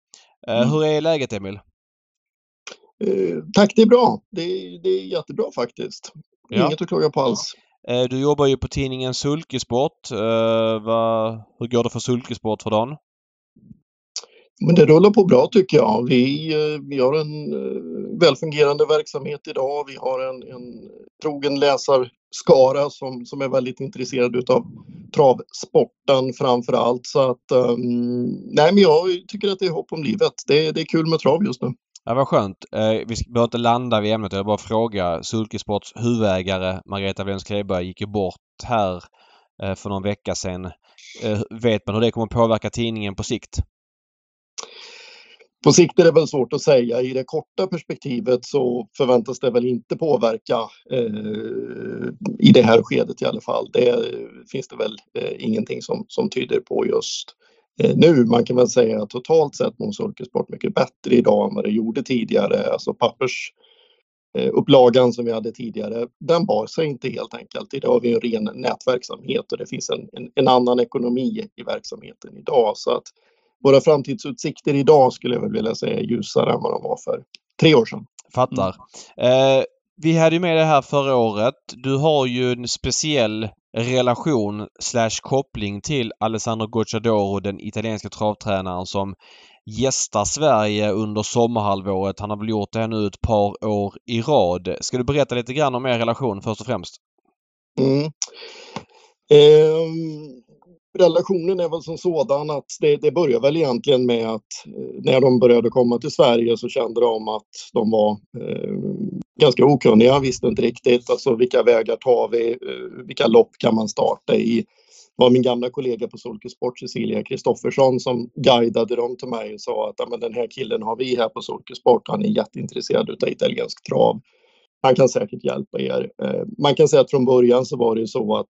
Eh, Mm. Hur är läget Emil? Eh, tack, det är bra. Det är, det är jättebra faktiskt. Ja. Inget att klaga på alls. Eh, Du jobbar ju på tidningen Sulkesport. Eh, vad, hur går det för Sulkesport för dagen? Men det rullar på bra tycker jag. Vi, vi har en välfungerande verksamhet idag. Vi har en, en trogen läsarskara som, som är väldigt intresserad utav travsporten framför allt. Så att, ehm, nej men jag tycker att det är hopp om livet. Det, det är kul med trav just nu. Ja, vad skönt. Eh, vi behöver inte landa vid ämnet. Jag vill bara fråga. Sulkesports huvudägare Margareta Wenz Kleberg gick ju bort här eh, för någon vecka sedan. Eh, vet man hur det kommer påverka tidningen på sikt? På sikt är det väl svårt att säga. I det korta perspektivet så förväntas det väl inte påverka eh, i det här skedet i alla fall. Det finns det väl eh, ingenting som, som tyder på just nu. Man kan väl säga att totalt sett mår Sulkesport mycket bättre idag än vad det gjorde tidigare. Alltså pappers eh, upplagan som vi hade tidigare, den bar sig inte helt enkelt. Idag har vi en ren nätverksamhet och det finns en, en, en annan ekonomi i verksamheten idag. Så att våra framtidsutsikter idag skulle jag väl vilja säga är ljusare än vad de var för tre år sedan. Fattar. Eh, vi hade ju med det här förra året. Du har ju en speciell relation slash koppling till Alessandro Gocciadoro, den italienska travtränaren som gästar Sverige under sommarhalvåret. Han har väl gjort det nu ett par år i rad. Ska du berätta lite grann om er relation först och främst? Mm. Um relationen är väl som sådan att det, det börjar väl egentligen med att eh, när de började komma till Sverige så kände de att de var eh, ganska okunniga, visste inte riktigt alltså vilka vägar tar vi, eh, vilka lopp kan man starta i. Det var min gamla kollega på Solke Sport, Cecilia Kristoffersson, som guidade dem till mig och sa att men den här killen har vi här på Solke Sport, han är jätteintresserad av italiensk trav. Han kan säkert hjälpa er. Eh, man kan säga att från början så var det ju så att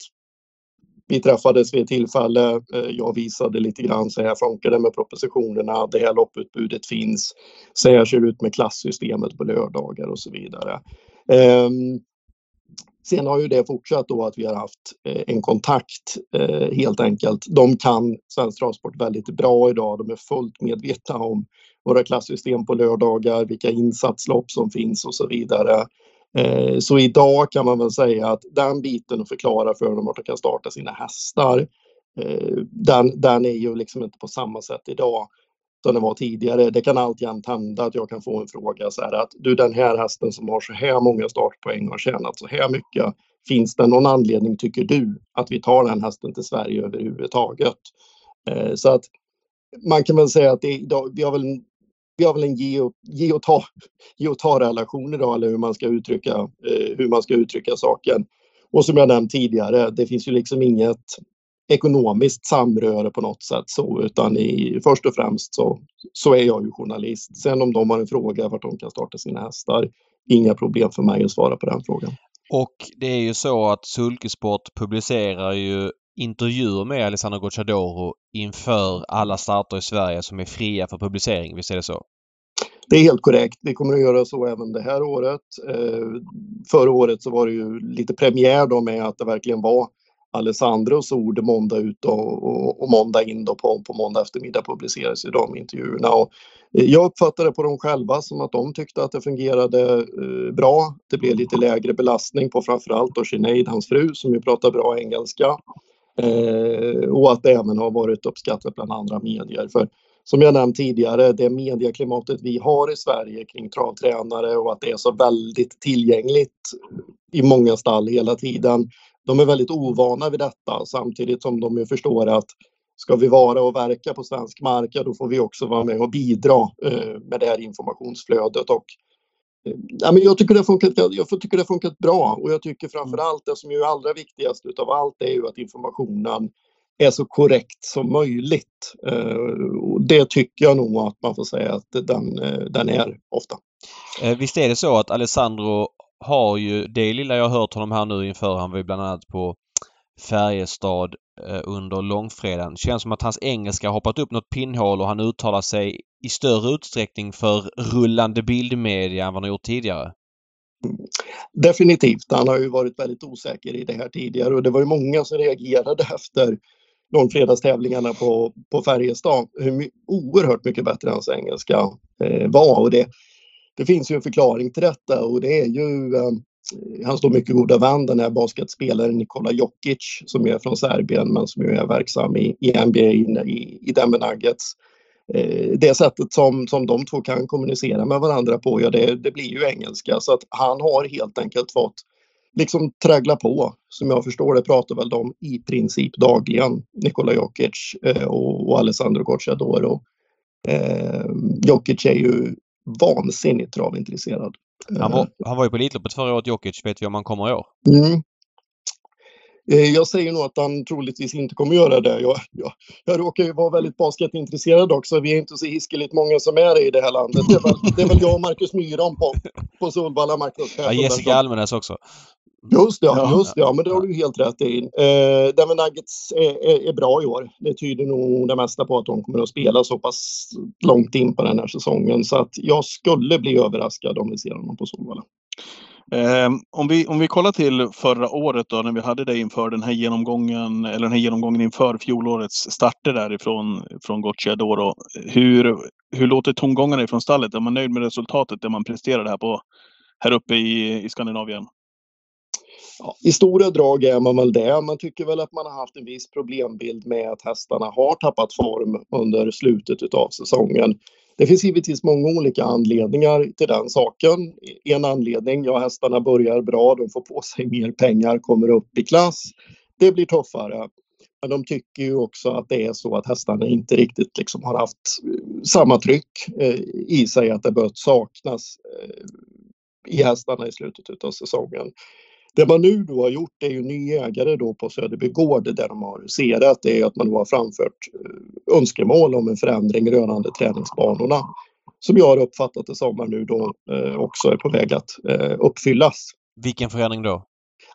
vi träffades vid ett tillfälle. Eh, jag visade lite grann så här funkar det med propositionerna. Det här lopputbudet finns. Så här ser det ut med klassystemet på lördagar och så vidare. Ehm, sen har ju det fortsatt då att vi har haft eh, en kontakt eh, helt enkelt. De kan Svensk Travsport väldigt bra idag. De är fullt medvetna om våra klassystem på lördagar, vilka insatslopp som finns och så vidare. Eh, så idag kan man väl säga att den biten att förklara för dem att de kan starta sina hästar, eh, den, den är ju liksom inte på samma sätt idag som den var tidigare. Det kan alltjämt hända att jag kan få en fråga så här att du den här hästen som har så här många startpoäng och tjänat så här mycket. Finns det någon anledning tycker du att vi tar den hästen till Sverige överhuvudtaget? Eh, så att man kan väl säga att det, vi har väl vi har väl en ge och, ge och ta, ge och ta relation idag, eller hur man ska uttrycka, eh, hur man ska uttrycka saken. Och som jag nämnt tidigare, det finns ju liksom inget ekonomiskt samröre på något sätt så, utan i, först och främst så, så är jag ju journalist. Sen om de har en fråga vart de kan starta sina hästar, inga problem för mig att svara på den frågan. Och det är ju så att Sulkesport publicerar ju intervjuer med Alessandro Gocciadoro inför alla starter i Sverige som är fria för publicering. Visst är det så? Det är helt korrekt. Vi kommer att göra så även det här året. Eh, förra året så var det ju lite premiär då med att det verkligen var Alessandros ord måndag ut och, och, och måndag in då på, på måndag eftermiddag publicerades ju de intervjuerna. Och eh, jag uppfattade på dem själva som att de tyckte att det fungerade eh, bra. Det blev lite lägre belastning på framförallt då Sinead, hans fru, som ju pratar bra engelska. Eh, och att det även har varit uppskattat bland andra medier. För som jag nämnt tidigare, det medieklimatet vi har i Sverige kring travtränare och att det är så väldigt tillgängligt i många stall hela tiden. De är väldigt ovana vid detta samtidigt som de förstår att ska vi vara och verka på svensk mark, då får vi också vara med och bidra eh, med det här informationsflödet. Och Ja, men jag, tycker det funkat, jag tycker det funkat bra och jag tycker framför mm. allt det som är allra viktigast utav allt är ju att informationen är så korrekt som möjligt. Eh, och det tycker jag nog att man får säga att den, eh, den är ofta. Eh, visst är det så att Alessandro har ju, det lilla jag har hört honom här nu inför, han var ju bland annat på Färjestad eh, under långfredagen. Känns som att hans engelska har hoppat upp något pinnhål och han uttalar sig i större utsträckning för rullande bildmedia än vad han gjort tidigare? Definitivt. Han har ju varit väldigt osäker i det här tidigare och det var ju många som reagerade efter långfredagstävlingarna på, på Färjestad. Hur oerhört mycket bättre hans engelska eh, var och det, det finns ju en förklaring till detta och det är ju eh, han står mycket goda vän, den här basketspelaren Nikola Jokic som är från Serbien men som ju är verksam i, i NBA i, i Denver Nuggets. Eh, det sättet som, som de två kan kommunicera med varandra på, ja det, det blir ju engelska. Så att han har helt enkelt fått liksom traggla på. Som jag förstår det pratar väl de i princip dagligen, Nikola Jokic eh, och, och Alessandro Gocciadoro. Eh, Jokic är ju vansinnigt travintresserad. Han var, han var ju på Elitloppet förra året, Jokic. Vet vi om han kommer i år? Mm. Eh, jag säger nog att han troligtvis inte kommer göra det. Jag, jag, jag råkar ju vara väldigt basketintresserad också. Vi är inte så hiskeligt många som är det i det här landet. Det är väl, det är väl jag och Marcus Myron på, på Solvalla Ja, Jessica Almenäs också. Just det, ja, just det, ja, men det har du helt rätt i. Eh, Denver Nuggets är, är, är, bra i år. Det tyder nog det mesta på att de kommer att spela så pass långt in på den här säsongen. Så att jag skulle bli överraskad om vi ser honom på Solvalla. Eh, om, vi, om vi kollar till förra året då när vi hade det inför den här genomgången eller den här genomgången inför fjolårets starter därifrån från Gocciadoro. Hur, hur låter tongångarna ifrån stallet? Är man nöjd med resultatet det man presterade här på här uppe i, i Skandinavien? Ja, I stora drag är man väl det. Man tycker väl att man har haft en viss problembild med att hästarna har tappat form under slutet av säsongen. Det finns givetvis många olika anledningar till den saken. En anledning, ja hästarna börjar bra, de får på sig mer pengar, kommer upp i klass. Det blir tuffare. Men de tycker ju också att det är så att hästarna inte riktigt liksom har haft eh, samma tryck eh, i sig, att det börjat saknas eh, i hästarna i slutet av säsongen. Det man nu då har gjort är ju ny ägare då på Söderby Gård där de har huserat. Det är att man har framfört önskemål om en förändring rörande träningsbanorna. Som jag har uppfattat det som nu då också är på väg att uppfyllas. Vilken förändring då?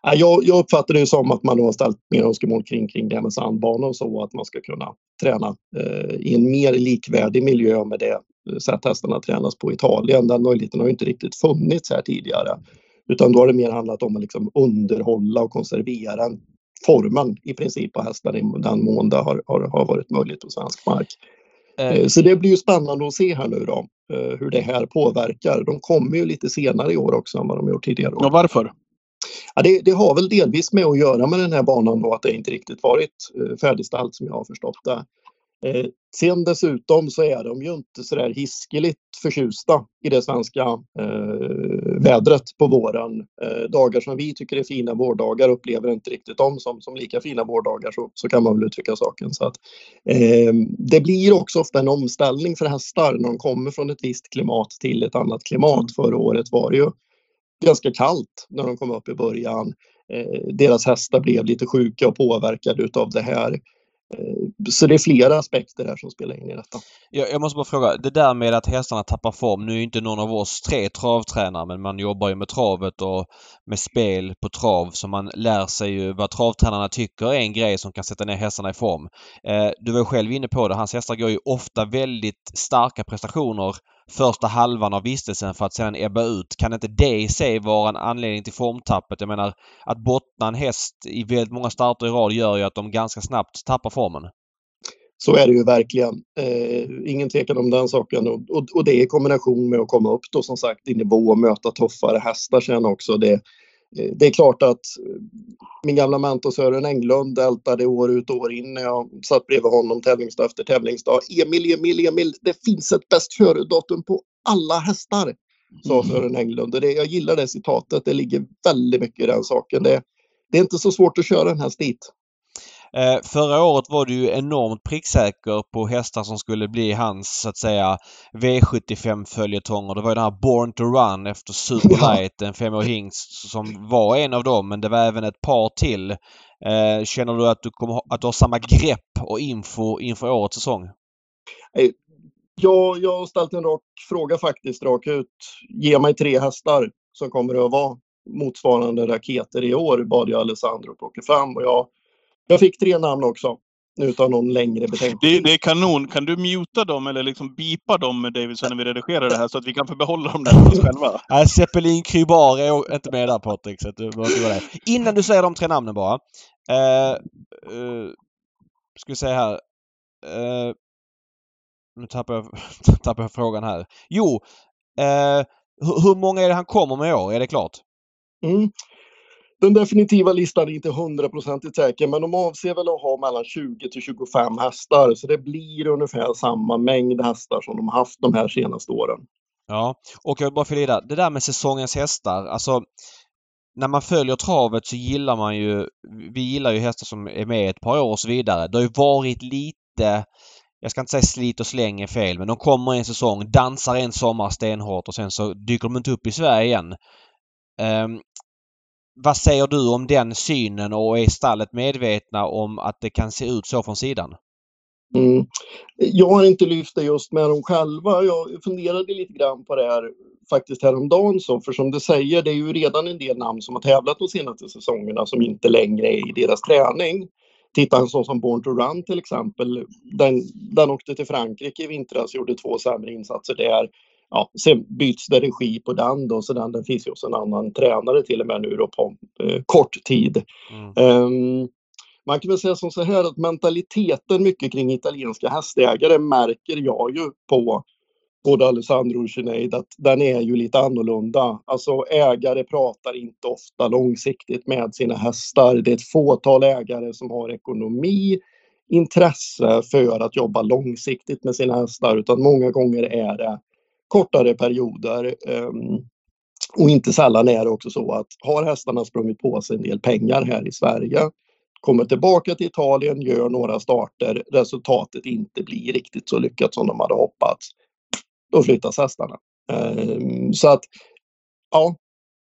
Jag, jag uppfattar det som att man har ställt mer önskemål kring, kring det här med sandbanor och så att man ska kunna träna eh, i en mer likvärdig miljö med det sätt hästarna tränas på i Italien. Den möjligheten har inte riktigt funnits här tidigare. Utan då har det mer handlat om att liksom underhålla och konservera formen i princip på hästar i den mån det har, har, har varit möjligt på svensk mark. Eh. Så det blir ju spännande att se här nu då eh, hur det här påverkar. De kommer ju lite senare i år också än vad de gjort tidigare. Ja, varför? Ja, det, det, har väl delvis med att göra med den här banan då att det inte riktigt varit eh, färdigställt som jag har förstått det. Eh, sen dessutom så är de ju inte så där hiskeligt förtjusta i det svenska eh, vädret på våren. Eh, dagar som vi tycker är fina vårdagar upplever inte riktigt de som, som lika fina vårdagar så, så kan man väl uttrycka saken. Så att, eh, det blir också ofta en omställning för hästar när de kommer från ett visst klimat till ett annat klimat. Förra året var det ju ganska kallt när de kom upp i början. Eh, deras hästar blev lite sjuka och påverkade utav det här. Eh, så det är flera aspekter här som spelar in i detta. Jag, jag måste bara fråga, det där med att hästarna tappar form. Nu är inte någon av oss tre travtränare men man jobbar ju med travet och med spel på trav så man lär sig ju vad travtränarna tycker är en grej som kan sätta ner hästarna i form. Eh, du var själv inne på det, hans hästar går ju ofta väldigt starka prestationer första halvan av vistelsen för att sedan ebba ut. Kan inte det i sig vara en anledning till formtappet? Jag menar att bottna en häst i väldigt många starter i rad gör ju att de ganska snabbt tappar formen. Så är det ju verkligen. Eh, ingen tvekan om den saken. Och, och, och, det i kombination med att komma upp då som sagt i nivå och möta tuffare hästar sen också. Det, eh, det är klart att eh, min gamla mentor Sören Englund ältade år ut och år in när jag satt bredvid honom tävlingsdag efter tävlingsdag. Emil, Emil, Emil, det finns ett bäst före-datum på alla hästar, sa mm. Sören Englund. Det, jag gillar det citatet. Det ligger väldigt mycket i den saken. Det, det är inte så svårt att köra en häst dit. Eh, förra året var du ju enormt pricksäker på hästar som skulle bli hans så att säga V75-följetonger. Det var ju den här Born to Run efter Superlight, en femårig hingst som var en av dem men det var även ett par till. Eh, känner du att du, kommer, att du har samma grepp och info inför årets säsong? Eh, ja, jag har ställt en rak fråga faktiskt, rak ut. Ge mig tre hästar som kommer att vara motsvarande raketer i år, bad jag Alessandro plocka fram och jag jag fick tre namn också. Utan någon längre betänketid. Det, det, är kanon. Kan du muta dem eller liksom bipa dem med Davidson när vi redigerar det här så att vi kan få behålla dem där för oss själva? Nej, Zeppelin Krybar är inte med där Patrik. Så du det. Innan du säger de tre namnen bara. Uh, uh, ska vi se här. Uh, nu tappar jag, tappar jag frågan här. Jo, uh, hur, hur många är det han kommer med i år? Är det klart? Mm. Den definitiva listan är inte hundraprocentigt säker, men de avser väl att ha mellan 20 till 25 hästar, så det blir ungefär samma mängd hästar som de haft de här senaste åren. Ja, och jag vill bara fylla det där med säsongens hästar. Alltså, när man följer travet så gillar man ju, vi gillar ju hästar som är med ett par år och så vidare. Det har ju varit lite jag ska inte säga slit och släng är fel, men de kommer en säsong, dansar en sommar stenhårt och sen så dyker de inte upp i Sverige igen. Um, vad säger du om den synen och är stallet medvetna om att det kan se ut så från sidan? Mm. Jag har inte lyft det just med dem själva. Jag funderade lite grann på det här faktiskt häromdagen. Så, för som du säger, det är ju redan en del namn som har tävlat de senaste säsongerna som inte längre är i deras träning. Titta en sån som Born to Run till exempel. Den, den åkte till Frankrike i vintras, gjorde två sämre insatser där ja, sen byts det regi på den då, så den, den finns ju hos en annan tränare till och med nu då på eh, kort tid. Mm. Um, man kan väl säga som så här att mentaliteten mycket kring italienska hästägare märker jag ju på både Alessandro och Sinead att den är ju lite annorlunda. Alltså ägare pratar inte ofta långsiktigt med sina hästar. Det är ett fåtal ägare som har ekonomi, intresse för att jobba långsiktigt med sina hästar utan många gånger är det kortare perioder. Ehm, och inte sällan är det också så att har hästarna sprungit på sig en del pengar här i Sverige, kommer tillbaka till Italien, gör några starter, resultatet inte blir riktigt så lyckat som de hade hoppats, då flyttas hästarna. Ehm, så att, ja,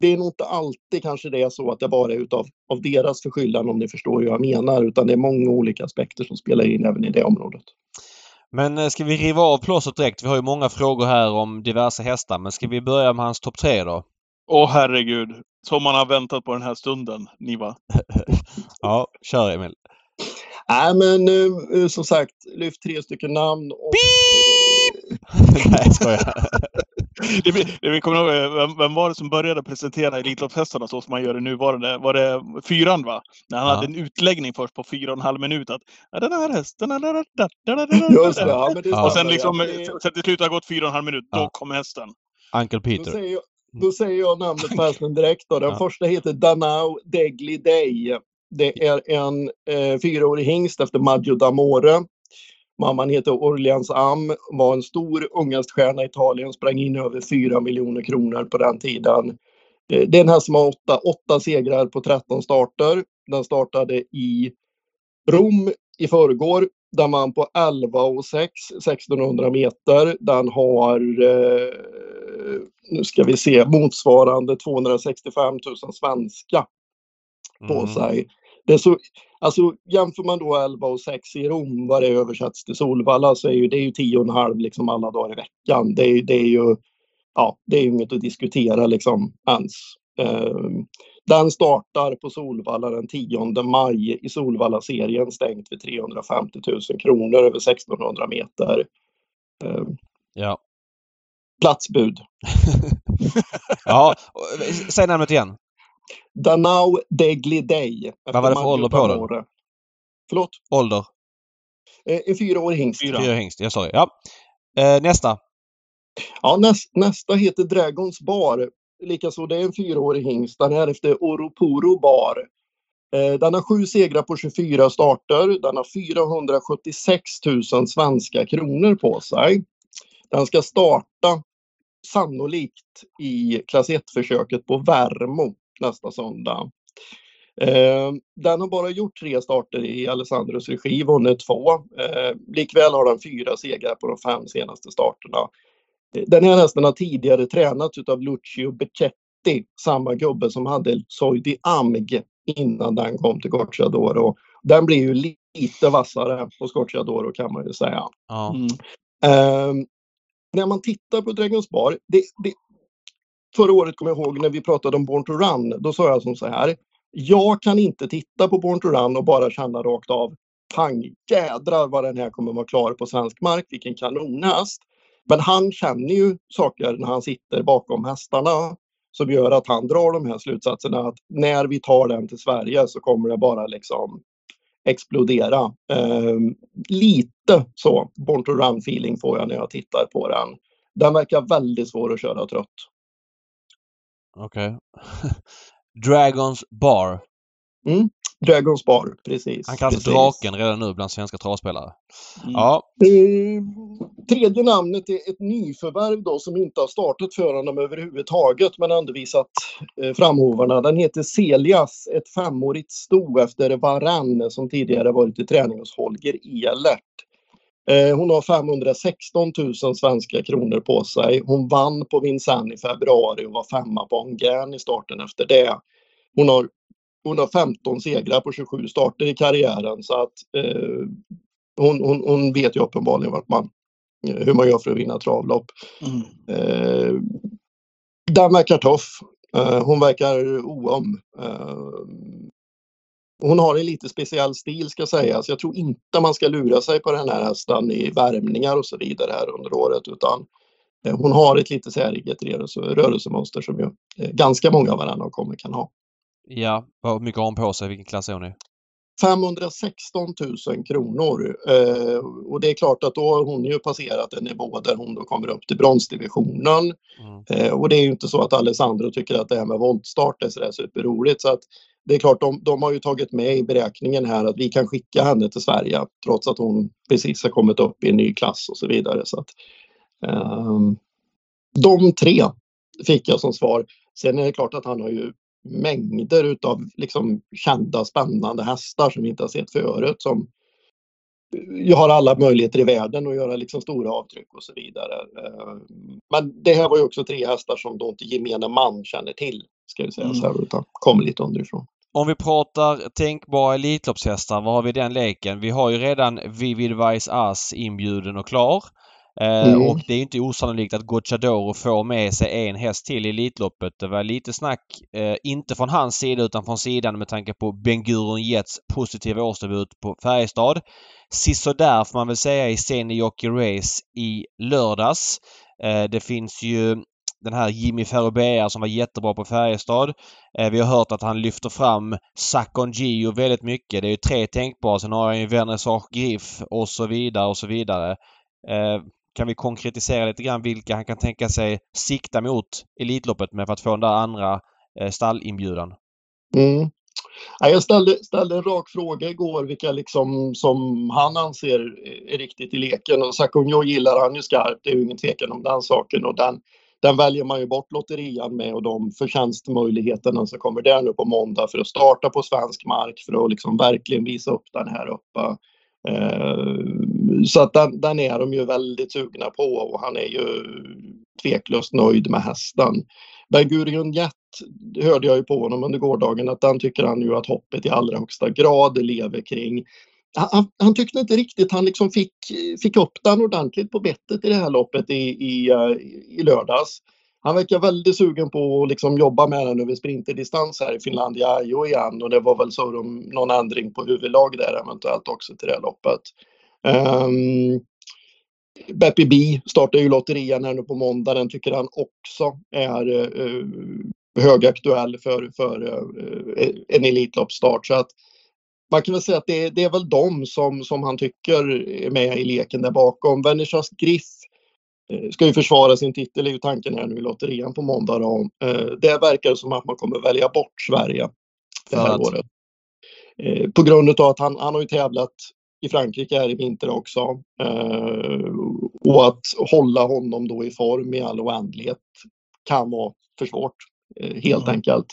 det är nog inte alltid kanske det är så att det bara är utav av deras förskyllan om ni förstår hur jag menar, utan det är många olika aspekter som spelar in även i det området. Men eh, ska vi riva av plåstret direkt? Vi har ju många frågor här om diverse hästar, men ska vi börja med hans topp tre då? Åh herregud! Som man har väntat på den här stunden, Niva. ja, kör Emil. Nej men uh, som sagt, lyft tre stycken namn. Och, Nej, jag skojar. det, blir- det, kommer ihåg, vem, vem var det som började presentera Elitloppshästarna så som man gör det nuvarande? Var det fyran va? När han Ja. hade en utläggning först på fyra och en halv minut att "Ja, den här hästen... da, da, da, da, da, da, da, Just det, da." ja, men det Ja. Och sen liksom, ja. Det- sen till slut har det gått fyra och en halv minut, då Ja. kom hästen. Uncle Då Peter. säger, jag, då säger jag namnet på hästen direkt. Då. Den Ja. första heter Danau Degli Day. Det är en eh, fyraårig hingst efter Maggio d'Amore. Mamman heter Orleans Am, var en stor ungaststjärna i Italien, sprang in över 4 miljoner kronor på den tiden. Eh, det är en häst som har åtta, åtta segrar på 13 starter. Den startade i Rom i förrgår där man på 11 och 6, 1600 meter, den har, eh, nu ska vi se, motsvarande 265 000 svenska på Mm. sig. Det är så, alltså jämför man då 11 och 6 i Rom, vad det översätts till Solvalla, så är ju det är ju 10,5 liksom alla dagar i veckan. Det är, det är ju, ja, det är inget att diskutera liksom ens. Ehm, den startar på Solvalla den 10 maj i Solvalla-serien stängt för 350 000 kronor över 1600 meter. Ehm, Ja. platsbud. ja. och- eh, Säg namnet igen. Danau Degli Day. Vad var det för ålder på den? Förlåt? Ålder? Eh, En fyraårig hingst. Fyra. Fyra hingst. Ja, sorry. Ja. Eh, nästa. Ja, näst, nästa heter Dragons Bar. Likaså det är en fyraårig hingst. Den här efter Oroporo Bar. Eh, Den har sju segrar på 24 starter. Den har 476 000 svenska kronor på sig. Den ska starta sannolikt i klass 1-försöket på Värmo nästa söndag. Eh, den har bara gjort tre starter i Alessandros regi, vunnit två. Eh, likväl har den fyra segrar på de fem senaste starterna. Den här hästen har tidigare tränats av Lucio Becchetti, samma gubbe som hade Soidi Amg innan den kom till Gocciadoro. Den blir ju lite vassare på Gocciadoro kan man ju säga. Ja. Mm. Ehm, när man tittar på Dragons Bar, det, det, förra året kommer jag ihåg när vi pratade om Born to Run, då sa jag som så här. Jag kan inte titta på Born to Run och bara känna rakt av, pang, jädrar vad den här kommer vara klar på svensk mark, vilken kanonhäst. Men han känner ju saker när han sitter bakom hästarna som gör att han drar de här slutsatserna att när vi tar den till Sverige så kommer det bara liksom explodera. Ehm, lite så Born to Run feeling får jag när jag tittar på den. Den verkar väldigt svår att köra trött. Okej. Dragons Bar. Dragons Bar, precis. Han kallas precis. Draken redan nu bland svenska travspelare. Mm. Ja. Eh, tredje namnet är ett nyförvärv då som inte har startat för honom överhuvudtaget men ändå visat eh, framhovarna. Den heter Celias, ett femårigt sto efter Varann som tidigare varit i träning hos Holger Elert. Eh, hon har 516 000 svenska kronor på sig. Hon vann på Vincennes i februari och var femma på Angern i starten efter det. Hon har, hon har 15 segrar på 27 starter i karriären så att eh, hon, hon, hon vet ju uppenbarligen vart man, eh, hur man gör för att vinna travlopp. Mm. Eh, den verkar tuff. Eh, hon verkar oöm. Eh, hon har en lite speciell stil ska sägas. Jag tror inte man ska lura sig på den här hästen i värmningar och så vidare här under året utan eh, hon har ett lite säreget rörelsemönster som ju eh, ganska många av varandra kommer kan ha. Ja. Vad mycket har hon på sig? Vilken klass är hon i? 516 000 kronor. Eh, och det är klart att då har hon ju passerat en nivå där hon då kommer upp till bronsdivisionen. Mm. Eh, och det är ju inte så att Alessandro tycker att det här med voltstart är sådär superroligt. Så att det är klart, de, de har ju tagit med i beräkningen här att vi kan skicka henne till Sverige trots att hon precis har kommit upp i en ny klass och så vidare. Så att, eh, de tre fick jag som svar. Sen är det klart att han har ju mängder utav liksom kända spännande hästar som vi inte har sett förut som jag har alla möjligheter i världen att göra liksom stora avtryck och så vidare. Eh, men det här var ju också tre hästar som då inte gemene man känner till, ska vi säga mm. så här, utan kommer lite underifrån. Om vi pratar tänkbara Elitloppshästar, vad har vi den leken? Vi har ju redan Vivid Vice Ass inbjuden och klar. Eh, mm. Och det är inte osannolikt att Gocciadoro får med sig en häst till i Elitloppet. Det var lite snack, eh, inte från hans sida utan från sidan med tanke på Ben-Gurion Jets positiva årsdebut på Färjestad. Sisådär får man väl säga i Senijoki Race i lördags. Eh, det finns ju den här Jimmy Ferrobea som var jättebra på Färjestad. Eh, vi har hört att han lyfter fram Sakon Gio väldigt mycket. Det är ju tre tänkbara. Sen har han ju Vernissage Griff och så vidare och så vidare. Kan vi konkretisera lite grann vilka han kan tänka sig sikta mot Elitloppet med för att få den där andra eh, stallinbjudan? Mm. Jag ställde, ställde en rak fråga igår vilka liksom som han anser är riktigt i leken och Sakunjo gillar han ju skarpt, det är ju ingen tvekan om den saken och den, den väljer man ju bort lotterian med och de förtjänstmöjligheterna som kommer där nu på måndag för att starta på svensk mark för att liksom verkligen visa upp den här uppe. Eh, så att den, den, är de ju väldigt sugna på och han är ju tveklöst nöjd med hästen. Ben Jet hörde jag ju på honom under gårdagen att den tycker han ju att hoppet i allra högsta grad lever kring. Han, han tyckte inte riktigt han liksom fick, fick upp den ordentligt på bettet i det här loppet i, i, eh, i lördags. Han verkar väldigt sugen på att liksom jobba med den över sprinterdistans här i Finlandia Ajo igen och det var väl så de, någon ändring på huvudlag där eventuellt också till det här loppet. Um, Beppe B startar ju lotterian här nu på måndag. Den tycker han också är uh, högaktuell för, för uh, en Elitloppsstart. Så att man kan väl säga att det, det, är väl de som, som han tycker är med i leken där bakom. Vernissas Griff ska ju försvara sin titel, är ju tanken här nu i lotterian på måndag. Då. Det verkar som att man kommer välja bort Sverige det här året. På grund av att han, han har ju tävlat i Frankrike här i vinter också. Eh, och att hålla honom då i form i all oändlighet kan vara för svårt, eh, helt mm. enkelt.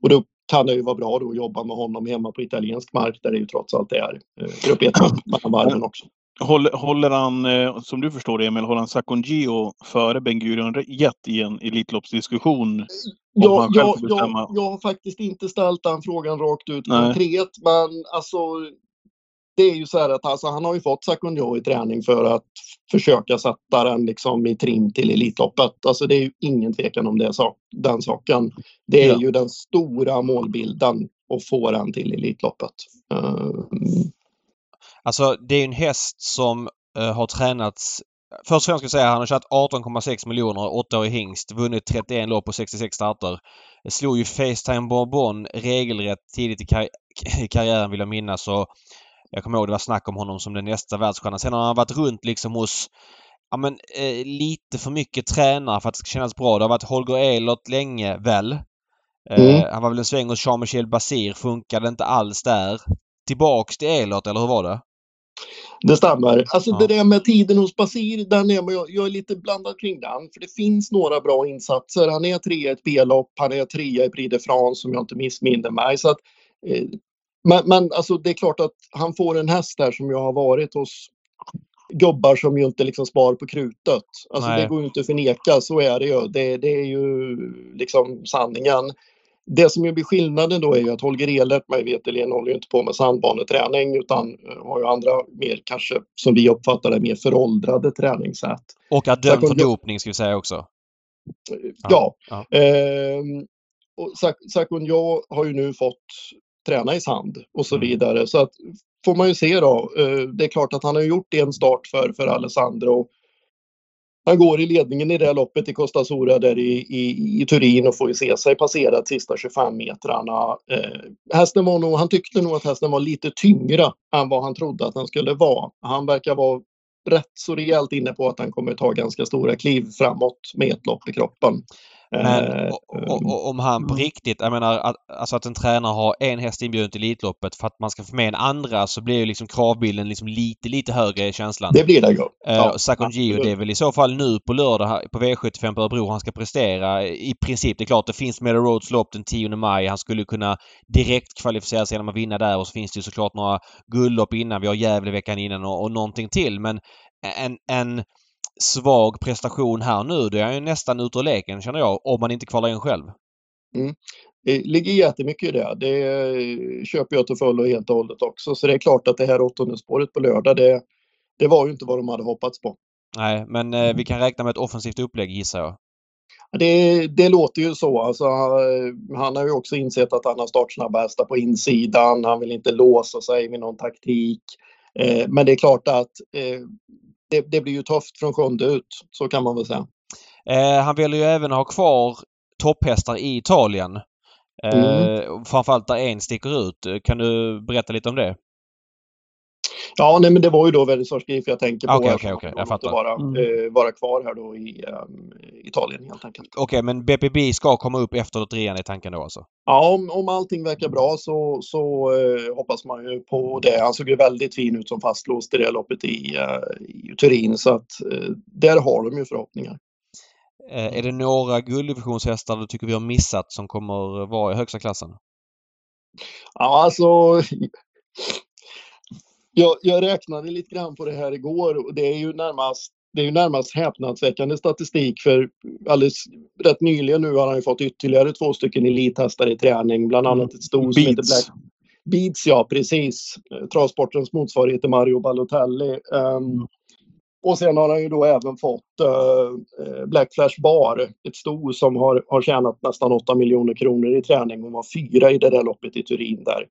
Och då kan det ju vara bra då att jobba med honom hemma på italiensk mark där det ju trots allt är eh, grupp 1 mellan varven också. Håller, håller han, eh, som du förstår det Emil, håller han Sakongio före Ben Gurion Jet i en Elitloppsdiskussion? Ja, jag, jag, jag har faktiskt inte ställt den frågan rakt ut konkret, men alltså det är ju så här att alltså, han har ju fått Sakunjo i träning för att försöka sätta den liksom i trim till Elitloppet. Alltså det är ju ingen tvekan om det, den saken. Det är ja. ju den stora målbilden att få den till Elitloppet. Uh... Alltså det är en häst som uh, har tränats Först och främst ska jag säga att han har kört 18,6 miljoner, 8 år i hingst, vunnit 31 lopp på 66 starter. Slog ju Facetime Bourbon regelrätt tidigt i, kar i karriären vill jag minnas och jag kommer ihåg det var snack om honom som den nästa världsstjärna. Sen har han varit runt liksom hos ja, men, eh, lite för mycket tränare för att det ska kännas bra. Det har varit Holger Ehlert länge väl. Eh, mm. Han var väl en sväng hos Jean-Michel Basir. Funkade inte alls där. Tillbaks till Ehlert, eller hur var det? Det stämmer. Alltså ja. det där med tiden hos Basir, den är, jag, jag är lite blandad kring den. För det finns några bra insatser. Han är trea i ett B-lopp, han är trea i Prix de France om jag inte missminner mig. Så att, eh, men, men alltså, det är klart att han får en häst där som jag har varit hos gubbar som ju inte liksom spar på krutet. Alltså Nej. det går ju inte att förneka, så är det ju. Det, det är ju liksom sanningen. Det som ju blir skillnaden då är ju att Holger Ehlert mig veterligen håller ju inte på med sandbaneträning utan eh, har ju andra mer kanske som vi uppfattar det mer föråldrade träningssätt. Och är dömd för dopning ska vi säga också. Ja. ja. Eh, och Sakunjo har ju nu fått träna i sand och så mm. vidare. Så att får man ju se då. Eh, det är klart att han har gjort en start för, för Alessandro han går i ledningen i det här loppet i Costa Sora där i, i, i Turin och får ju se sig passera de sista 25 metrarna. Eh, hästen var nog, han tyckte nog att hästen var lite tyngre än vad han trodde att den skulle vara. Han verkar vara rätt så rejält inne på att han kommer ta ganska stora kliv framåt med ett lopp i kroppen. Men Eh, o- om han på mm. riktigt, jag menar att, alltså att en tränare har en häst inbjuden till Elitloppet för att man ska få med en andra så blir ju liksom kravbilden liksom lite, lite högre i känslan. Det blir det ju. Eh, Ja, Sakon Gio, det är väl i så fall nu på lördag på V75 på Örebro han ska prestera. I princip, det är klart det finns Meadow Roads lopp den 10 maj. Han skulle kunna direkt kvalificera sig genom att vinna där och så finns det ju såklart några guldlopp innan. Vi har Gävle veckan innan och, och någonting till. Men en, en svag prestation här nu, det är ju nästan ute ur leken känner jag, om man inte kvalar in själv. Det ligger jättemycket i det. Det köper jag till fullo helt och hållet också. Så det är klart att det här åttonde spåret på lördag, det, det var ju inte vad de hade hoppats på. Nej, men eh, vi kan räkna med ett offensivt upplägg gissar jag. Det, det låter ju så. Alltså, eh, han har ju också insett att han har startsnabba hästar på insidan. Han vill inte låsa sig vid någon taktik. Eh, men det är klart att eh, det, det blir ju tufft från sjunde ut. Så kan man väl säga. Eh, han vill ju även ha kvar topphästar i Italien. Eh, Framförallt där en sticker ut. Kan du berätta lite om det? Ja, nej, men det var ju då Verisors Grif jag tänker på. Okej, här, okej, okej. kommer Jag att fattar. Vara, Mm. eh, vara kvar här då i eh, Italien helt enkelt. Okej, men BPB ska komma upp efter lotterian i tanken då alltså? Ja, om, om allting verkar bra så, så eh, hoppas man ju på det. Han såg ju väldigt fin ut som fastlåst i det loppet i, eh, i Turin så att eh, där har de ju förhoppningar. Eh, är det några gulddivisionsshästar du tycker vi har missat som kommer vara i högsta klassen? Ja, alltså. Jag, jag räknade lite grann på det här igår och det är ju närmast det är ju närmast häpnadsväckande statistik för alldeles rätt nyligen nu har han ju fått ytterligare två stycken elithästar i träning, bland annat ett sto som heter. Black Beats, ja precis. Travsportens motsvarighet till Mario Balotelli. Ehm, och sen har han ju då även fått eh, Black Flash Bar, ett sto som har, har tjänat nästan 8 miljoner kronor i träning. Hon var fyra i det där loppet i Turin där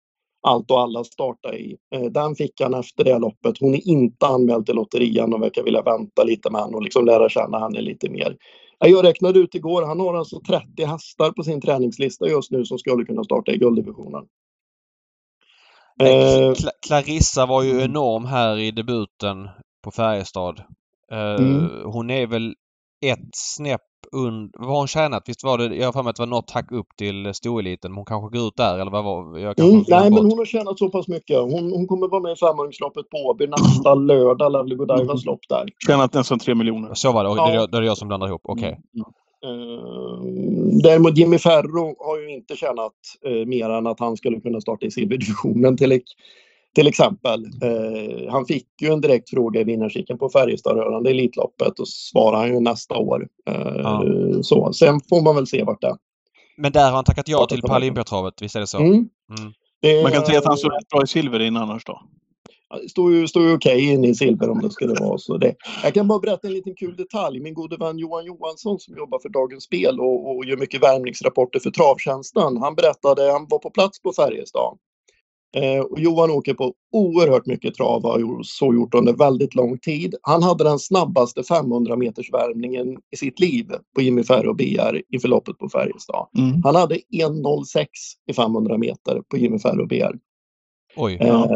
allt och alla startade i. Eh, den fick han efter det loppet. Hon är inte anmäld till lotterian och verkar vilja vänta lite med henne och liksom lära känna henne lite mer. Ja, Jag räknade ut igår, han har alltså 30 hästar på sin träningslista just nu som skulle kunna starta i gulddivisionen. Eh, Eh, Cla- Clarissa var ju enorm här i debuten på Färjestad. Eh, Mm. Hon är väl ett snäpp under... Vad har hon tjänat? Visst var det... Jag har för mig att det var något hack upp till storeliten. Men Hon kanske går ut där eller vad var jag kanske Mm, nej, men bort. hon har tjänat så pass mycket. Hon, hon kommer vara med i femhundraloppet på Åby nästa lördag, Lovely Godivas lopp där. Tjänat nästan tre miljoner. Så var det. Och Det, är, Ja. det är jag som blandar ihop. Okej. Mm. Eh, däremot Jimmy Ferro har ju inte tjänat eh, mer än att han skulle kunna starta i silverdivisionen till, till exempel. Eh, han fick ju en direkt fråga i vinnarkiken på Färjestad rörande Elitloppet och svarar han ju nästa år. Eh, Ja. så. Sen får man väl se vart det Men där har han tackat ja till Paralympiatravet. Visst är det så? mm. Mm. Det Man kan säga att han står rätt bra i silver in annars då. Det står ju, står ju okej inne i silver om det skulle vara så. Det. Jag kan bara berätta en liten kul detalj. Min gode vän Johan Johansson som jobbar för Dagens Spel och, och gör mycket värmningsrapporter för Travtjänsten. Han berättade, han var på plats på Färjestad. Eh, och Johan åker på oerhört mycket trav och har gjort- så gjort under väldigt lång tid. Han hade den snabbaste 500 meters värmningen i sitt liv på Jimmy Ferro BR inför loppet på Färjestad. Mm. Han hade 1.06 i 500 meter på Jimmy Ferro BR. Oj. Eh,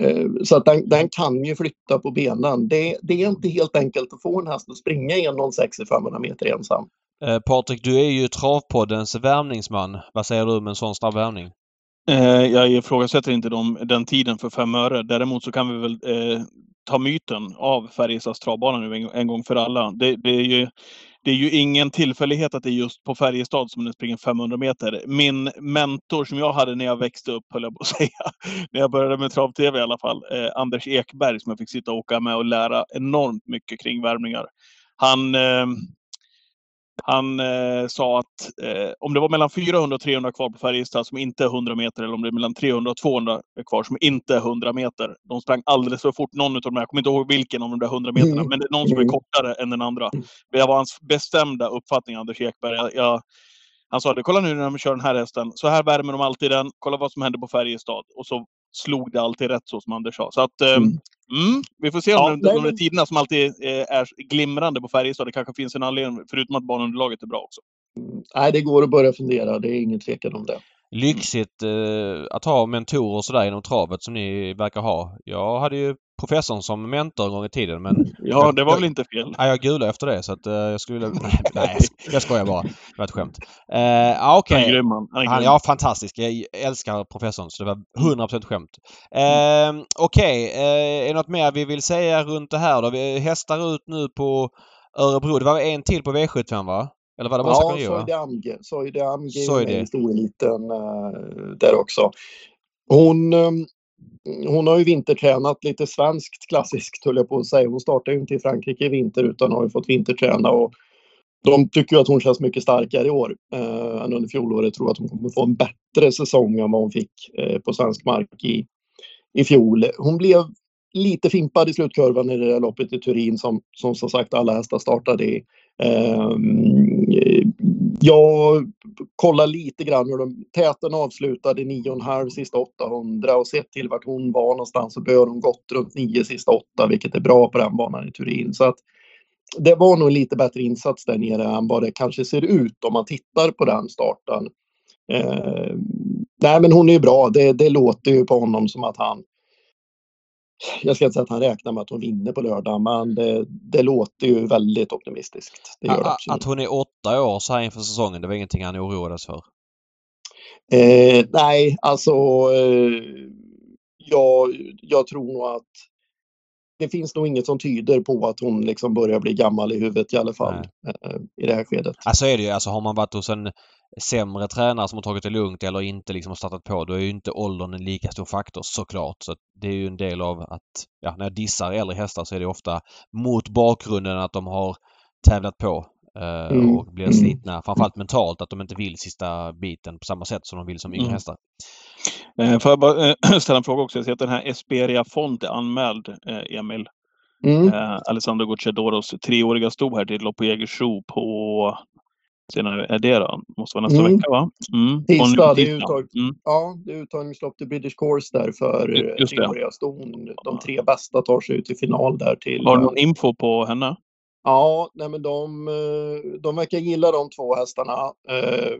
eh, Så att den, den kan ju flytta på benen. Det, det är inte helt enkelt att få en häst att springa 1,06 i 500 meter ensam. Eh, Patrik, du är ju Travpoddens värvningsman. Vad säger du om en sån snabb värvning? Eh, jag ifrågasätter inte dem, den tiden för fem öre. Däremot så kan vi väl eh, ta myten av Färjestads travbana nu en, en gång för alla. Det, det, är ju, det är ju ingen tillfällighet att det är just på Färjestad som den springer 500 meter. Min mentor som jag hade när jag växte upp, höll jag på att säga, när jag började med trav-tv i alla fall, eh, Anders Ekberg som jag fick sitta och åka med och lära enormt mycket kring värmningar. Han, eh, han eh, sa att eh, om det var mellan 400 och 300 kvar på Färjestad som inte är 100 meter eller om det är mellan 300 och 200 kvar som inte är 100 meter. De sprang alldeles för fort någon av dem. Jag kommer inte ihåg vilken av de där 100 meterna, Mm. men det är någon som är Mm. kortare än den andra. Det var hans bestämda uppfattning, Anders Ekberg. Jag, jag, han sa det, kolla nu när de kör den här hästen. Så här värmer de alltid den. Kolla vad som händer på Färjestad. Och så slog det alltid rätt så som Anders sa. Så att eh, Mm. Mm, vi får se Ja, om de, nej, de där men- tiderna som alltid är glimrande på Färjestad, det kanske finns en anledning, förutom att banunderlaget är bra också. Nej, det går att börja fundera. Det är ingen tvekan om det. Lyxigt eh, att ha mentorer och sådär inom travet som ni verkar ha. Jag hade ju professorn som mentor en gång i tiden men Ja, det var väl inte fel. Nej, jag gulade efter det så att eh, jag skulle vilja... Nej, nej jag, sk- jag skojar bara. Det var ett skämt. Uh, ja, okej. Han är grym han. Han Han, ja, fantastisk. Jag älskar professorn så det var 100% skämt. Uh, Okej, eh, är det något mer vi vill säga runt det här då? Vi hästar ut nu på Örebro. Det var en till på V75 va? Eller var det bara Ja? Soide Amge. Soide Amge är med i storeliten uh, där också. Hon, um, hon har ju vintertränat lite svenskt klassiskt höll jag på att säga. Hon startade ju inte i Frankrike i vinter utan har ju fått vinterträna och de tycker ju att hon känns mycket starkare i år uh, än under fjolåret. Tror att hon kommer få en bättre säsong än vad hon fick uh, på svensk mark i, i fjol. Hon blev lite fimpad i slutkurvan i det där loppet i Turin som som, som sagt alla hästar startade i. Ehm, jag kollar lite grann hur de... Täten avslutade 9,5 sista 800 och sett till vart hon var någonstans så bör hon gått runt 9 sista 8 vilket är bra på den banan i Turin. Så att det var nog en lite bättre insats där nere än vad det kanske ser ut om man tittar på den starten. Eh, nej men hon är ju bra. Det, det låter ju på honom som att han jag ska inte säga att han räknar med att hon vinner på lördag, men det, det låter ju väldigt optimistiskt. Det gör det. Att hon är åtta år så här inför säsongen, det var ingenting han oroades för. Eh, nej, alltså eh, jag, jag tror nog att det finns nog inget som tyder på att hon liksom börjar bli gammal i huvudet i alla fall eh, i det här skedet. Alltså är det ju. Alltså har man varit hos en sämre tränare som har tagit det lugnt eller inte liksom har startat på, då är ju inte åldern en lika stor faktor såklart. Så det är ju en del av att, ja, när jag dissar äldre hästar så är det ofta mot bakgrunden att de har tävlat på eh, Mm, och blir mm. slitna. Framförallt mentalt, att de inte vill sista biten på samma sätt som de vill som yngre Mm. hästar. Eh, får jag bara eh, ställa en fråga också? Jag ser att den här Esperia Font är anmäld, eh, Emil. Mm. Eh, Alessandro Gucciadoros treåriga sto här till lopp på Jägersro på... Senare är det då? Måste vara nästa Mm. vecka va? Mm. Tisdag, det är uttag. Mm. Ja, det är uttagningslopp till British Course där för eh, treåriga ston. De tre bästa tar sig ut i final där till... Har du någon info på henne? Ja, nej men de, eh, de verkar gilla de två hästarna. Eh,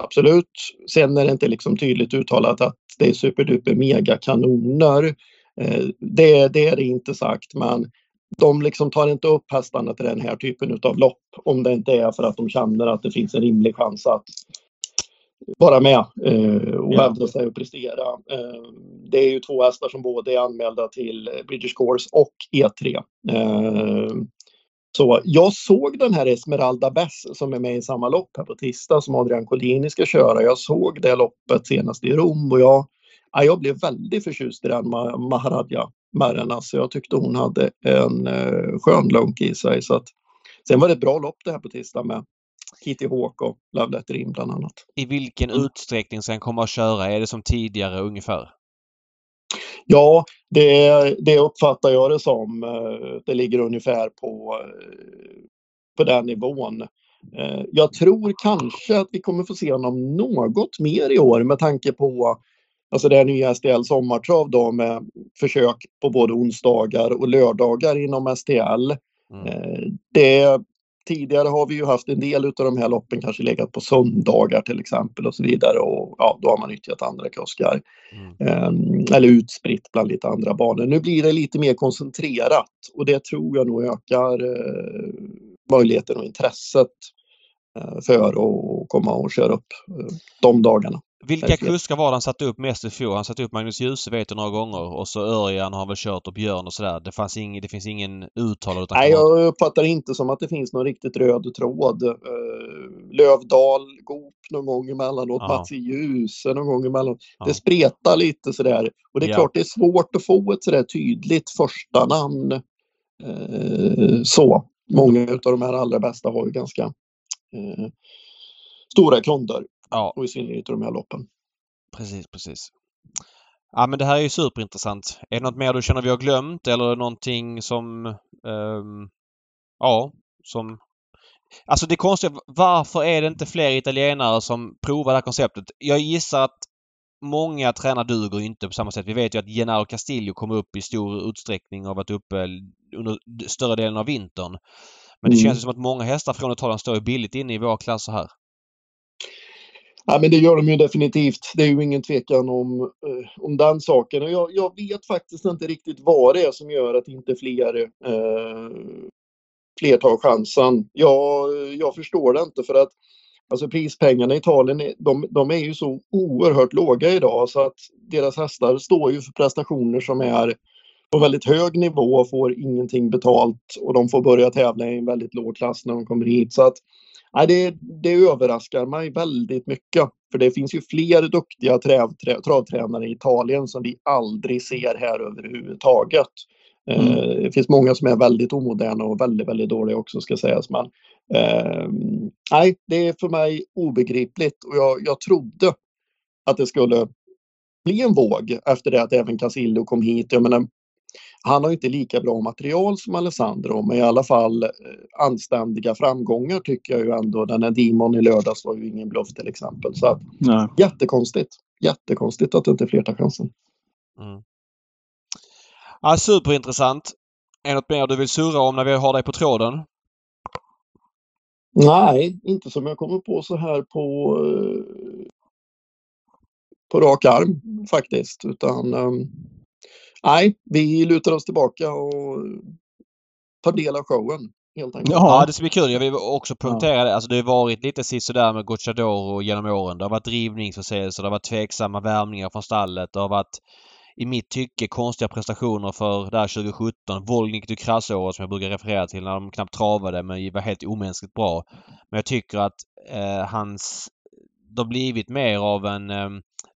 absolut. Sen är det inte liksom tydligt uttalat att det är superduper mega kanoner. Eh, det, det är det inte sagt, men de liksom tar inte upp hästarna till den här typen av lopp om det inte är för att de känner att det finns en rimlig chans att vara med eh, och Ja. hävda sig och prestera. Eh, det är ju två hästar som både är anmälda till British Course och E3. Eh, så jag såg den här Esmeralda Bess som är med i samma lopp här på tisdag som Adrian Collini ska köra. Jag såg det loppet senast i Rom och jag, ja, jag blev väldigt förtjust i den Ma- Maharadja Märren. Alltså jag tyckte hon hade en eh, skön lunk i sig. Så att, sen var det ett bra lopp det här på tisdag med Kitty Hawk och Love Letter In bland annat. I vilken Mm. utsträckning han komma att köra? Är det som tidigare ungefär? Ja, det, det uppfattar jag det som. Eh, Det ligger ungefär på, eh, på den nivån. Eh, Jag tror kanske att vi kommer få se honom något mer i år med tanke på alltså det här nya STL sommartrav då med försök på både onsdagar och lördagar inom STL. Mm. Eh, Det, tidigare har vi ju haft en del av de här loppen kanske legat på söndagar till exempel och så vidare och ja, då har man nyttjat andra kuskar. Mm. Eh, eller utspritt bland lite andra banor. Nu blir det lite mer koncentrerat och det tror jag nog ökar eh, möjligheten och intresset eh, för att komma och köra upp de dagarna. Vilka kuskar var det han satte upp mest i fjol? Han satte upp Magnus Djuse vet jag några gånger och så Örjan har väl kört och Björn och sådär. Det, fanns ing, det finns ingen uttalad Nej, jag uppfattar inte som att det finns någon riktigt röd tråd. Eh, Lövdal, Goop någon gång emellanåt, Ja. Mats Djuse någon gång emellanåt. Ja. Det spretar lite sådär. Och det är Ja. klart det är svårt att få ett sådär tydligt första namn. Eh, så. Många av de här allra bästa har ju ganska eh, stora kunder. Ja. Och i synnerhet i de här loppen. Precis, precis. Ja men det här är ju superintressant. Är det något mer du känner vi har glömt eller någonting som... ehm, ja, som... Alltså det konstiga, varför är det inte fler italienare som provar det här konceptet? Jag gissar att många tränare duger inte på samma sätt. Vi vet ju att Gennaro Castillo kom upp i stor utsträckning och varit uppe under större delen av vintern. Men det Mm. känns ju som att många hästar från Italien står ju billigt inne i våra klasser här. Ja, men det gör de ju definitivt. Det är ju ingen tvekan om, eh, om den saken. Och jag, jag vet faktiskt inte riktigt vad det är som gör att inte fler, eh, fler tar chansen. Jag, jag förstår det inte för att alltså prispengarna i Italien är- de, de är ju så oerhört låga idag så att deras hästar står ju för prestationer som är på väldigt hög nivå och får ingenting betalt och de får börja tävla i en väldigt låg klass när de kommer hit. Så att Nej, det, det överraskar mig väldigt mycket. För det finns ju fler duktiga träv, trä, travtränare i Italien som vi aldrig ser här överhuvudtaget. Eh, Mm. det finns många som är väldigt omoderna och väldigt, väldigt dåliga också ska sägas. Men, eh, nej, det är för mig obegripligt och jag, jag trodde att det skulle bli en våg efter det att även Casillo kom hit. Jag menar, han har inte lika bra material som Alessandro, men i alla fall eh, anständiga framgångar tycker jag ju ändå. Den här Demon i lördags var ju ingen bluff till exempel. Så att, Nej. jättekonstigt. Jättekonstigt att inte fler tar chansen. Mm. Ja, superintressant. Är det något mer du vill surra om när vi har dig på tråden? Nej, inte som jag kommer på så här på, eh, på rak arm faktiskt. Utan eh, nej, vi lutar oss tillbaka och tar del av showen helt enkelt. Ja, Ja. det ska bli kul. Jag vill också poängtera det. Alltså det har varit lite sisådär med Gocciadoro genom åren. Det har varit drivningsförseelser, det har varit tveksamma värvningar från stallet. Det har varit i mitt tycke konstiga prestationer för där 2017. Volnik du krassåret som jag brukar referera till när de knappt travade men var helt omänskligt bra. Men jag tycker att eh, hans... Det har blivit mer av en... Eh,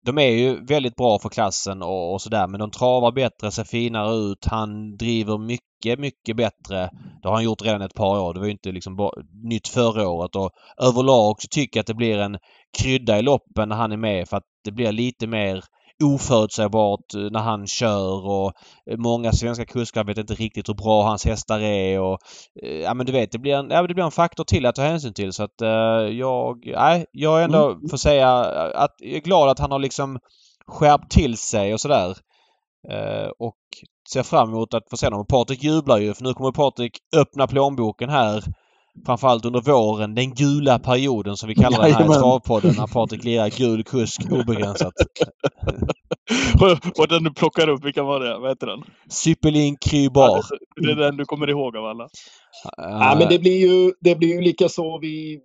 de är ju väldigt bra för klassen och, och sådär men de travar bättre, ser finare ut. Han driver mycket, mycket bättre. Det har han gjort redan ett par år. Det var ju inte liksom bara nytt förra året. Och överlag så tycker jag att det blir en krydda i loppen när han är med för att det blir lite mer oförutsägbart eh, när han kör och eh, många svenska kuskar vet inte riktigt hur bra hans hästar är och eh, ja men du vet det blir en, ja, det blir en faktor till att ta hänsyn till så att jag, nej, jag ändå Mm. får säga att jag är glad att han har liksom skärpt till sig och sådär. Och ser fram emot att få se honom. Patrik jublar ju för nu kommer Patrik öppna plånboken här. Framförallt under våren, den gula perioden som vi kallar den här i Jajamän. Travpodden när Patrik lirar gul kusk obegränsat. och den du plockar upp, vilka var det? Vad heter den? Cypelin Krybar. Det är den du kommer ihåg av alla. Ja, men det blir ju, det blir ju lika så vi...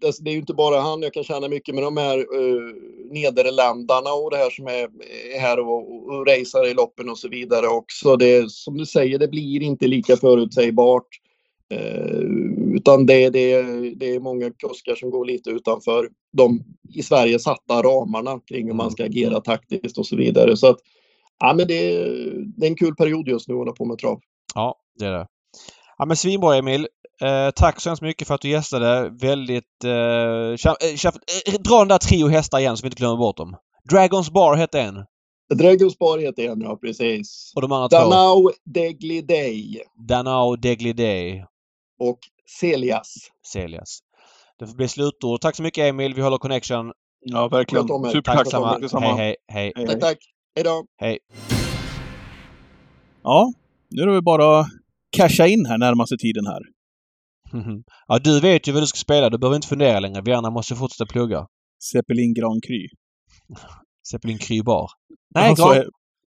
Det, det är ju inte bara han jag kan känna mycket med de här uh, Nederländerna och det här som är, är här och, och, och racear i loppen och så vidare också. Det, som du säger, det blir inte lika förutsägbart. Eh, utan det, det, det är många kuskar som går lite utanför de i Sverige satta ramarna kring hur man ska agera taktiskt och så vidare. Så att, ja, men det, det är en kul period just nu att hålla på med trav. Ja, det är det. Ja men svinbra Emil. Eh, tack så hemskt mycket för att du gästade. Väldigt... Eh, eh, eh, dra den där trio hästar igen så vi inte glömmer bort dem. Dragons Bar hette en. Dragons Bar heter en, ja precis. Och de andra två. Danau Degli Day Danao Degli Day. Och Celias. Celias. Det får bli slutord. Tack så mycket Emil. Vi håller connection. Ja, verkligen. Om er. Supertacksam. Tack Detsamma. Hej, hej, hej. Hej. Tack, tack. Hej då. Hej. Ja, nu är det bara att casha in här närmaste tiden här. Ja, du vet ju vad du ska spela. Du behöver inte fundera längre. Vi andra måste fortsätta plugga. Zeppelin Grand Cru. Zeppelin Krybar. Nej, Ja, så Gran...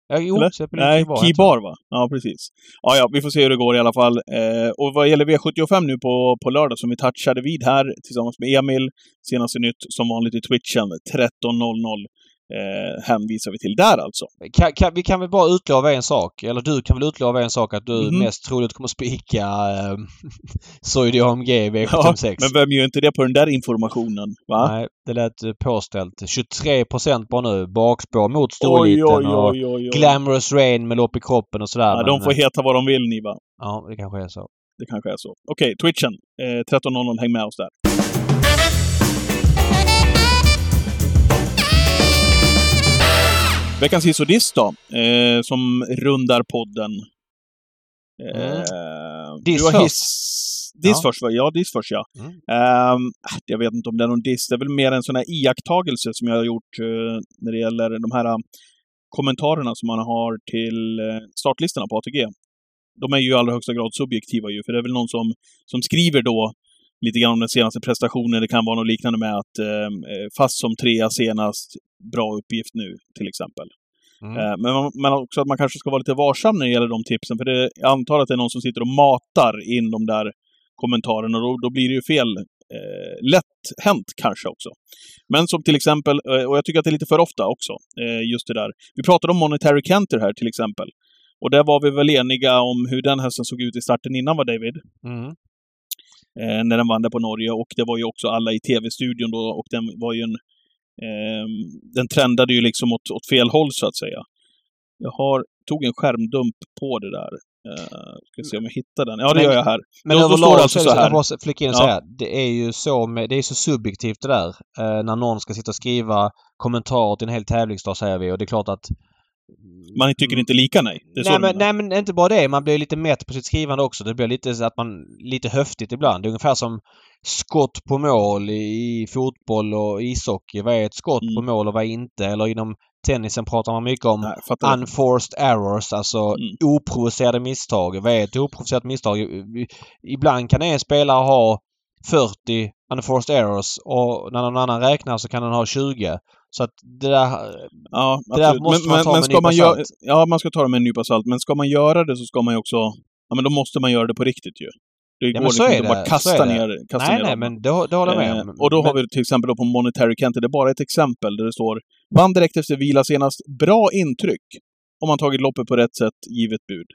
Ja, jo, Nej. Kibar va? Ja, precis. Ja, ja, vi får se hur det går i alla fall. Eh, och vad gäller V75 nu på, på lördag som vi touchade vid här tillsammans med Emil. Senaste nytt som vanligt i Twitchen 13.00 eh, hänvisar vi till där alltså. Kan, kan, vi kan väl bara utlova en sak, eller du kan väl utlova en sak att du Mhm. mest troligt kommer spika eh, Soidi AMG V76. men vem gör inte det på den där informationen? Va? Nej, det lät eh, påställt. 23 bara nu. Bakspår mot storliten oj, och oj, oj, oj. Glamorous Rain med lopp i kroppen och sådär. Ja, men, de får eh, heta vad de vill ni va? Ja, det kanske är så. Det kanske är så. Okej, Twitchen. Eh, 13.00, häng med oss där. Veckans hiss och diss då, eh, som rundar podden. Eh, Diss du har först. hiss... Diss Ja. först? Ja, diss först ja. Mm. Ehm, jag vet inte om det är någon diss. Det är väl mer en sån här iakttagelse som jag har gjort eh, när det gäller de här eh, kommentarerna som man har till eh, startlistorna på ATG. De är ju i allra högsta grad subjektiva ju, för det är väl någon som, som skriver då lite grann om den senaste prestationen. Det kan vara något liknande med att eh, fast som trea senast, bra uppgift nu, till exempel. Mm. Eh, Men, man- men också att man kanske ska vara lite varsam när det gäller de tipsen. För det, jag antar att det är någon som sitter och matar in de där kommentarerna. Och då, då blir det ju fel. Eh, lätt hänt kanske också. Men som till exempel, eh, och jag tycker att det är lite för ofta också, eh, just det där. Vi pratade om Monetary Canter här till exempel. Och där var vi väl eniga om hur den hästen såg ut i starten innan va David? Mm. Eh, när den vann där på Norge. Och det var ju också alla i tv-studion då och den var ju en... ehm, den trendade ju liksom åt, åt fel håll så att säga. Jag har, tog en skärmdump på det där. Uh, ska se om jag hittar den. Ja, det Men- gör jag här. Men Då- överlag står alltså så här. Jag måste flika in och Ja. säga. Det är ju så, med, det är så subjektivt det där. Eh, när någon ska sitta och skriva kommentarer till en hel tävlingsdag säger vi och det är klart att Man tycker inte lika nej. Det nej, men, nej men inte bara det. Man blir lite mätt på sitt skrivande också. Det blir lite så att man... Lite höftigt ibland. Det är ungefär som skott på mål i, fotboll och ishockey. Vad är ett skott Mm. på mål och vad är inte? Eller inom tennisen pratar man mycket om Nej, unforced errors, alltså Mm. oprovocerade misstag. Vad är ett oprovocerat misstag? Ibland kan en spelare ha 40 unforced errors och när någon annan räknar så kan den ha 20. Så att det där... Ja, det där måste men, man ta men, med en ska nypa man göra, salt. Ja, man ska ta det med en nypa salt. Men ska man göra det så ska man ju också... Ja, men då måste man göra det på riktigt ju. Det Ja, går liksom inte det. bara kasta ner, kasta Nej, ner nej, dem. men det, det håller jag med Eh, om. och då har Men- vi till exempel då på Monetary Canter, det är bara ett exempel där det står Vann direkt efter vila senast. Bra intryck. Om man tagit loppet på rätt sätt, givet bud.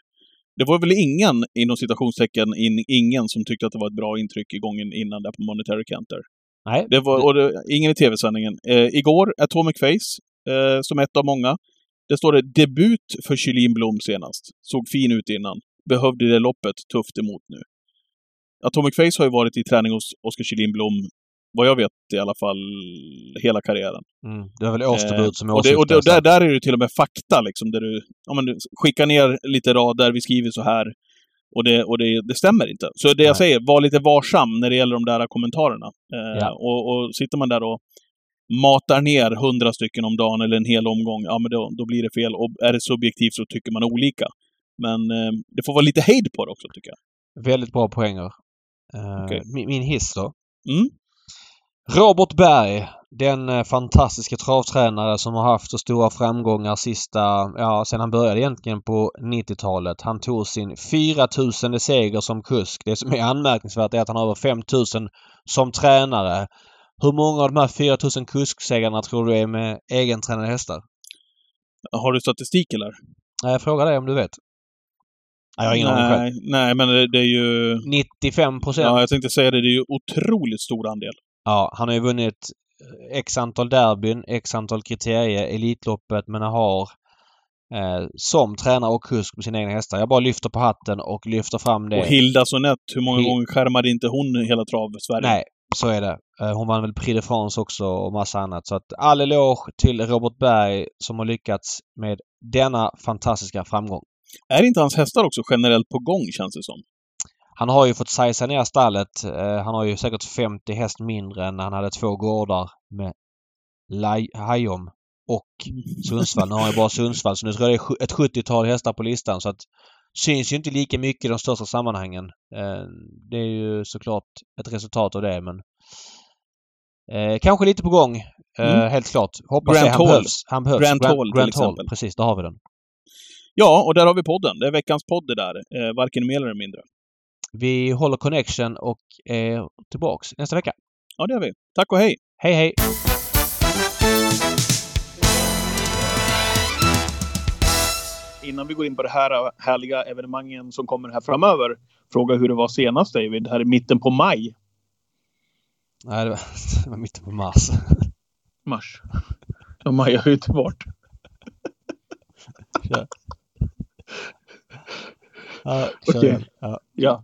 Det var väl ingen, inom citationstecken, in, ingen som tyckte att det var ett bra intryck i gången innan där på Monetary Canter. Nej, Det var, och det, ingen i tv-sändningen. Eh, igår, Atomic Face, eh, som ett av många. Det står det debut för Kylin Blom senast. Såg fin ut innan. Behövde det loppet tufft emot nu. Atomic Face har ju varit i träning hos Oskar Kylin Blom, vad jag vet i alla fall, hela karriären. mm, det är väl årsdebut som Eh, och det, och det, och där, där är det till och med fakta liksom, där du, ja, men, skickar ner lite rader, vi skriver så här. Och det, och det, det stämmer inte. Så det jag Nej. säger, var lite varsam när det gäller de där kommentarerna. Eh, Ja. och, och sitter man där och matar ner hundra stycken om dagen eller en hel omgång, ja men då, då blir det fel. Och är det subjektivt så tycker man olika. Men eh, det får vara lite hejd på det också, tycker jag. Väldigt bra poänger. Eh, Okej. min, min hiss då. Mm. Robert Berg, den eh, fantastiska travtränare som har haft så stora framgångar sista, ja sen han började egentligen på 90-talet. Han tog sin 4000 seger som kusk. Det som är anmärkningsvärt är att han har över 5000 som tränare. Hur många av de här 4000 kusksegrarna tror du är med egentränade hästar? Har du statistik eller? Jag frågar dig om du vet. Nej, jag har ingen aning själv. nej, men det, det är ju... 95 procent. Ja, jag tänkte säga det. Det är ju otroligt stor andel. Ja, han har ju vunnit eh, x antal derbyn, x antal kriterier, Elitloppet, men har eh, som tränare och kusk med sina egna hästar. Jag bara lyfter på hatten och lyfter fram det. Och Hilda Sonett, hur många Hi- gånger skärmade inte hon hela trav-Sverige? Nej, så är det. Eh, hon vann väl Prix de France också och massa annat. Så att all eloge till Robert Berg som har lyckats med denna fantastiska framgång. Är inte hans hästar också generellt på gång, känns det som? Han har ju fått sajsa ner stallet. Eh, han har ju säkert 50 häst mindre än när han hade två gårdar med Hajom och Sundsvall. Nu har han ju bara Sundsvall så nu tror jag det är ett 70-tal hästar på listan så att syns ju inte lika mycket i de största sammanhangen. Eh, Det är ju såklart ett resultat av det men eh, kanske lite på gång. Eh, Mm. Helt klart. Hoppas Grant det. Han Hall. behövs. Han behövs. Grant Hall, till Grant Hall. exempel. Precis, där har vi den. Ja, och där har vi podden. Det är veckans podd det där. Eh, varken mer eller mindre. Vi håller connection och är tillbaks nästa vecka. Ja, det gör vi. Tack och hej! Hej hej! Innan vi går in på det här härliga evenemangen som kommer här framöver, fråga hur det var senast David, här i mitten på maj. Nej, det var, det var mitten på mars. Mars. Ja, maj har ju inte varit. Ja, kör igen. Ja. Ja.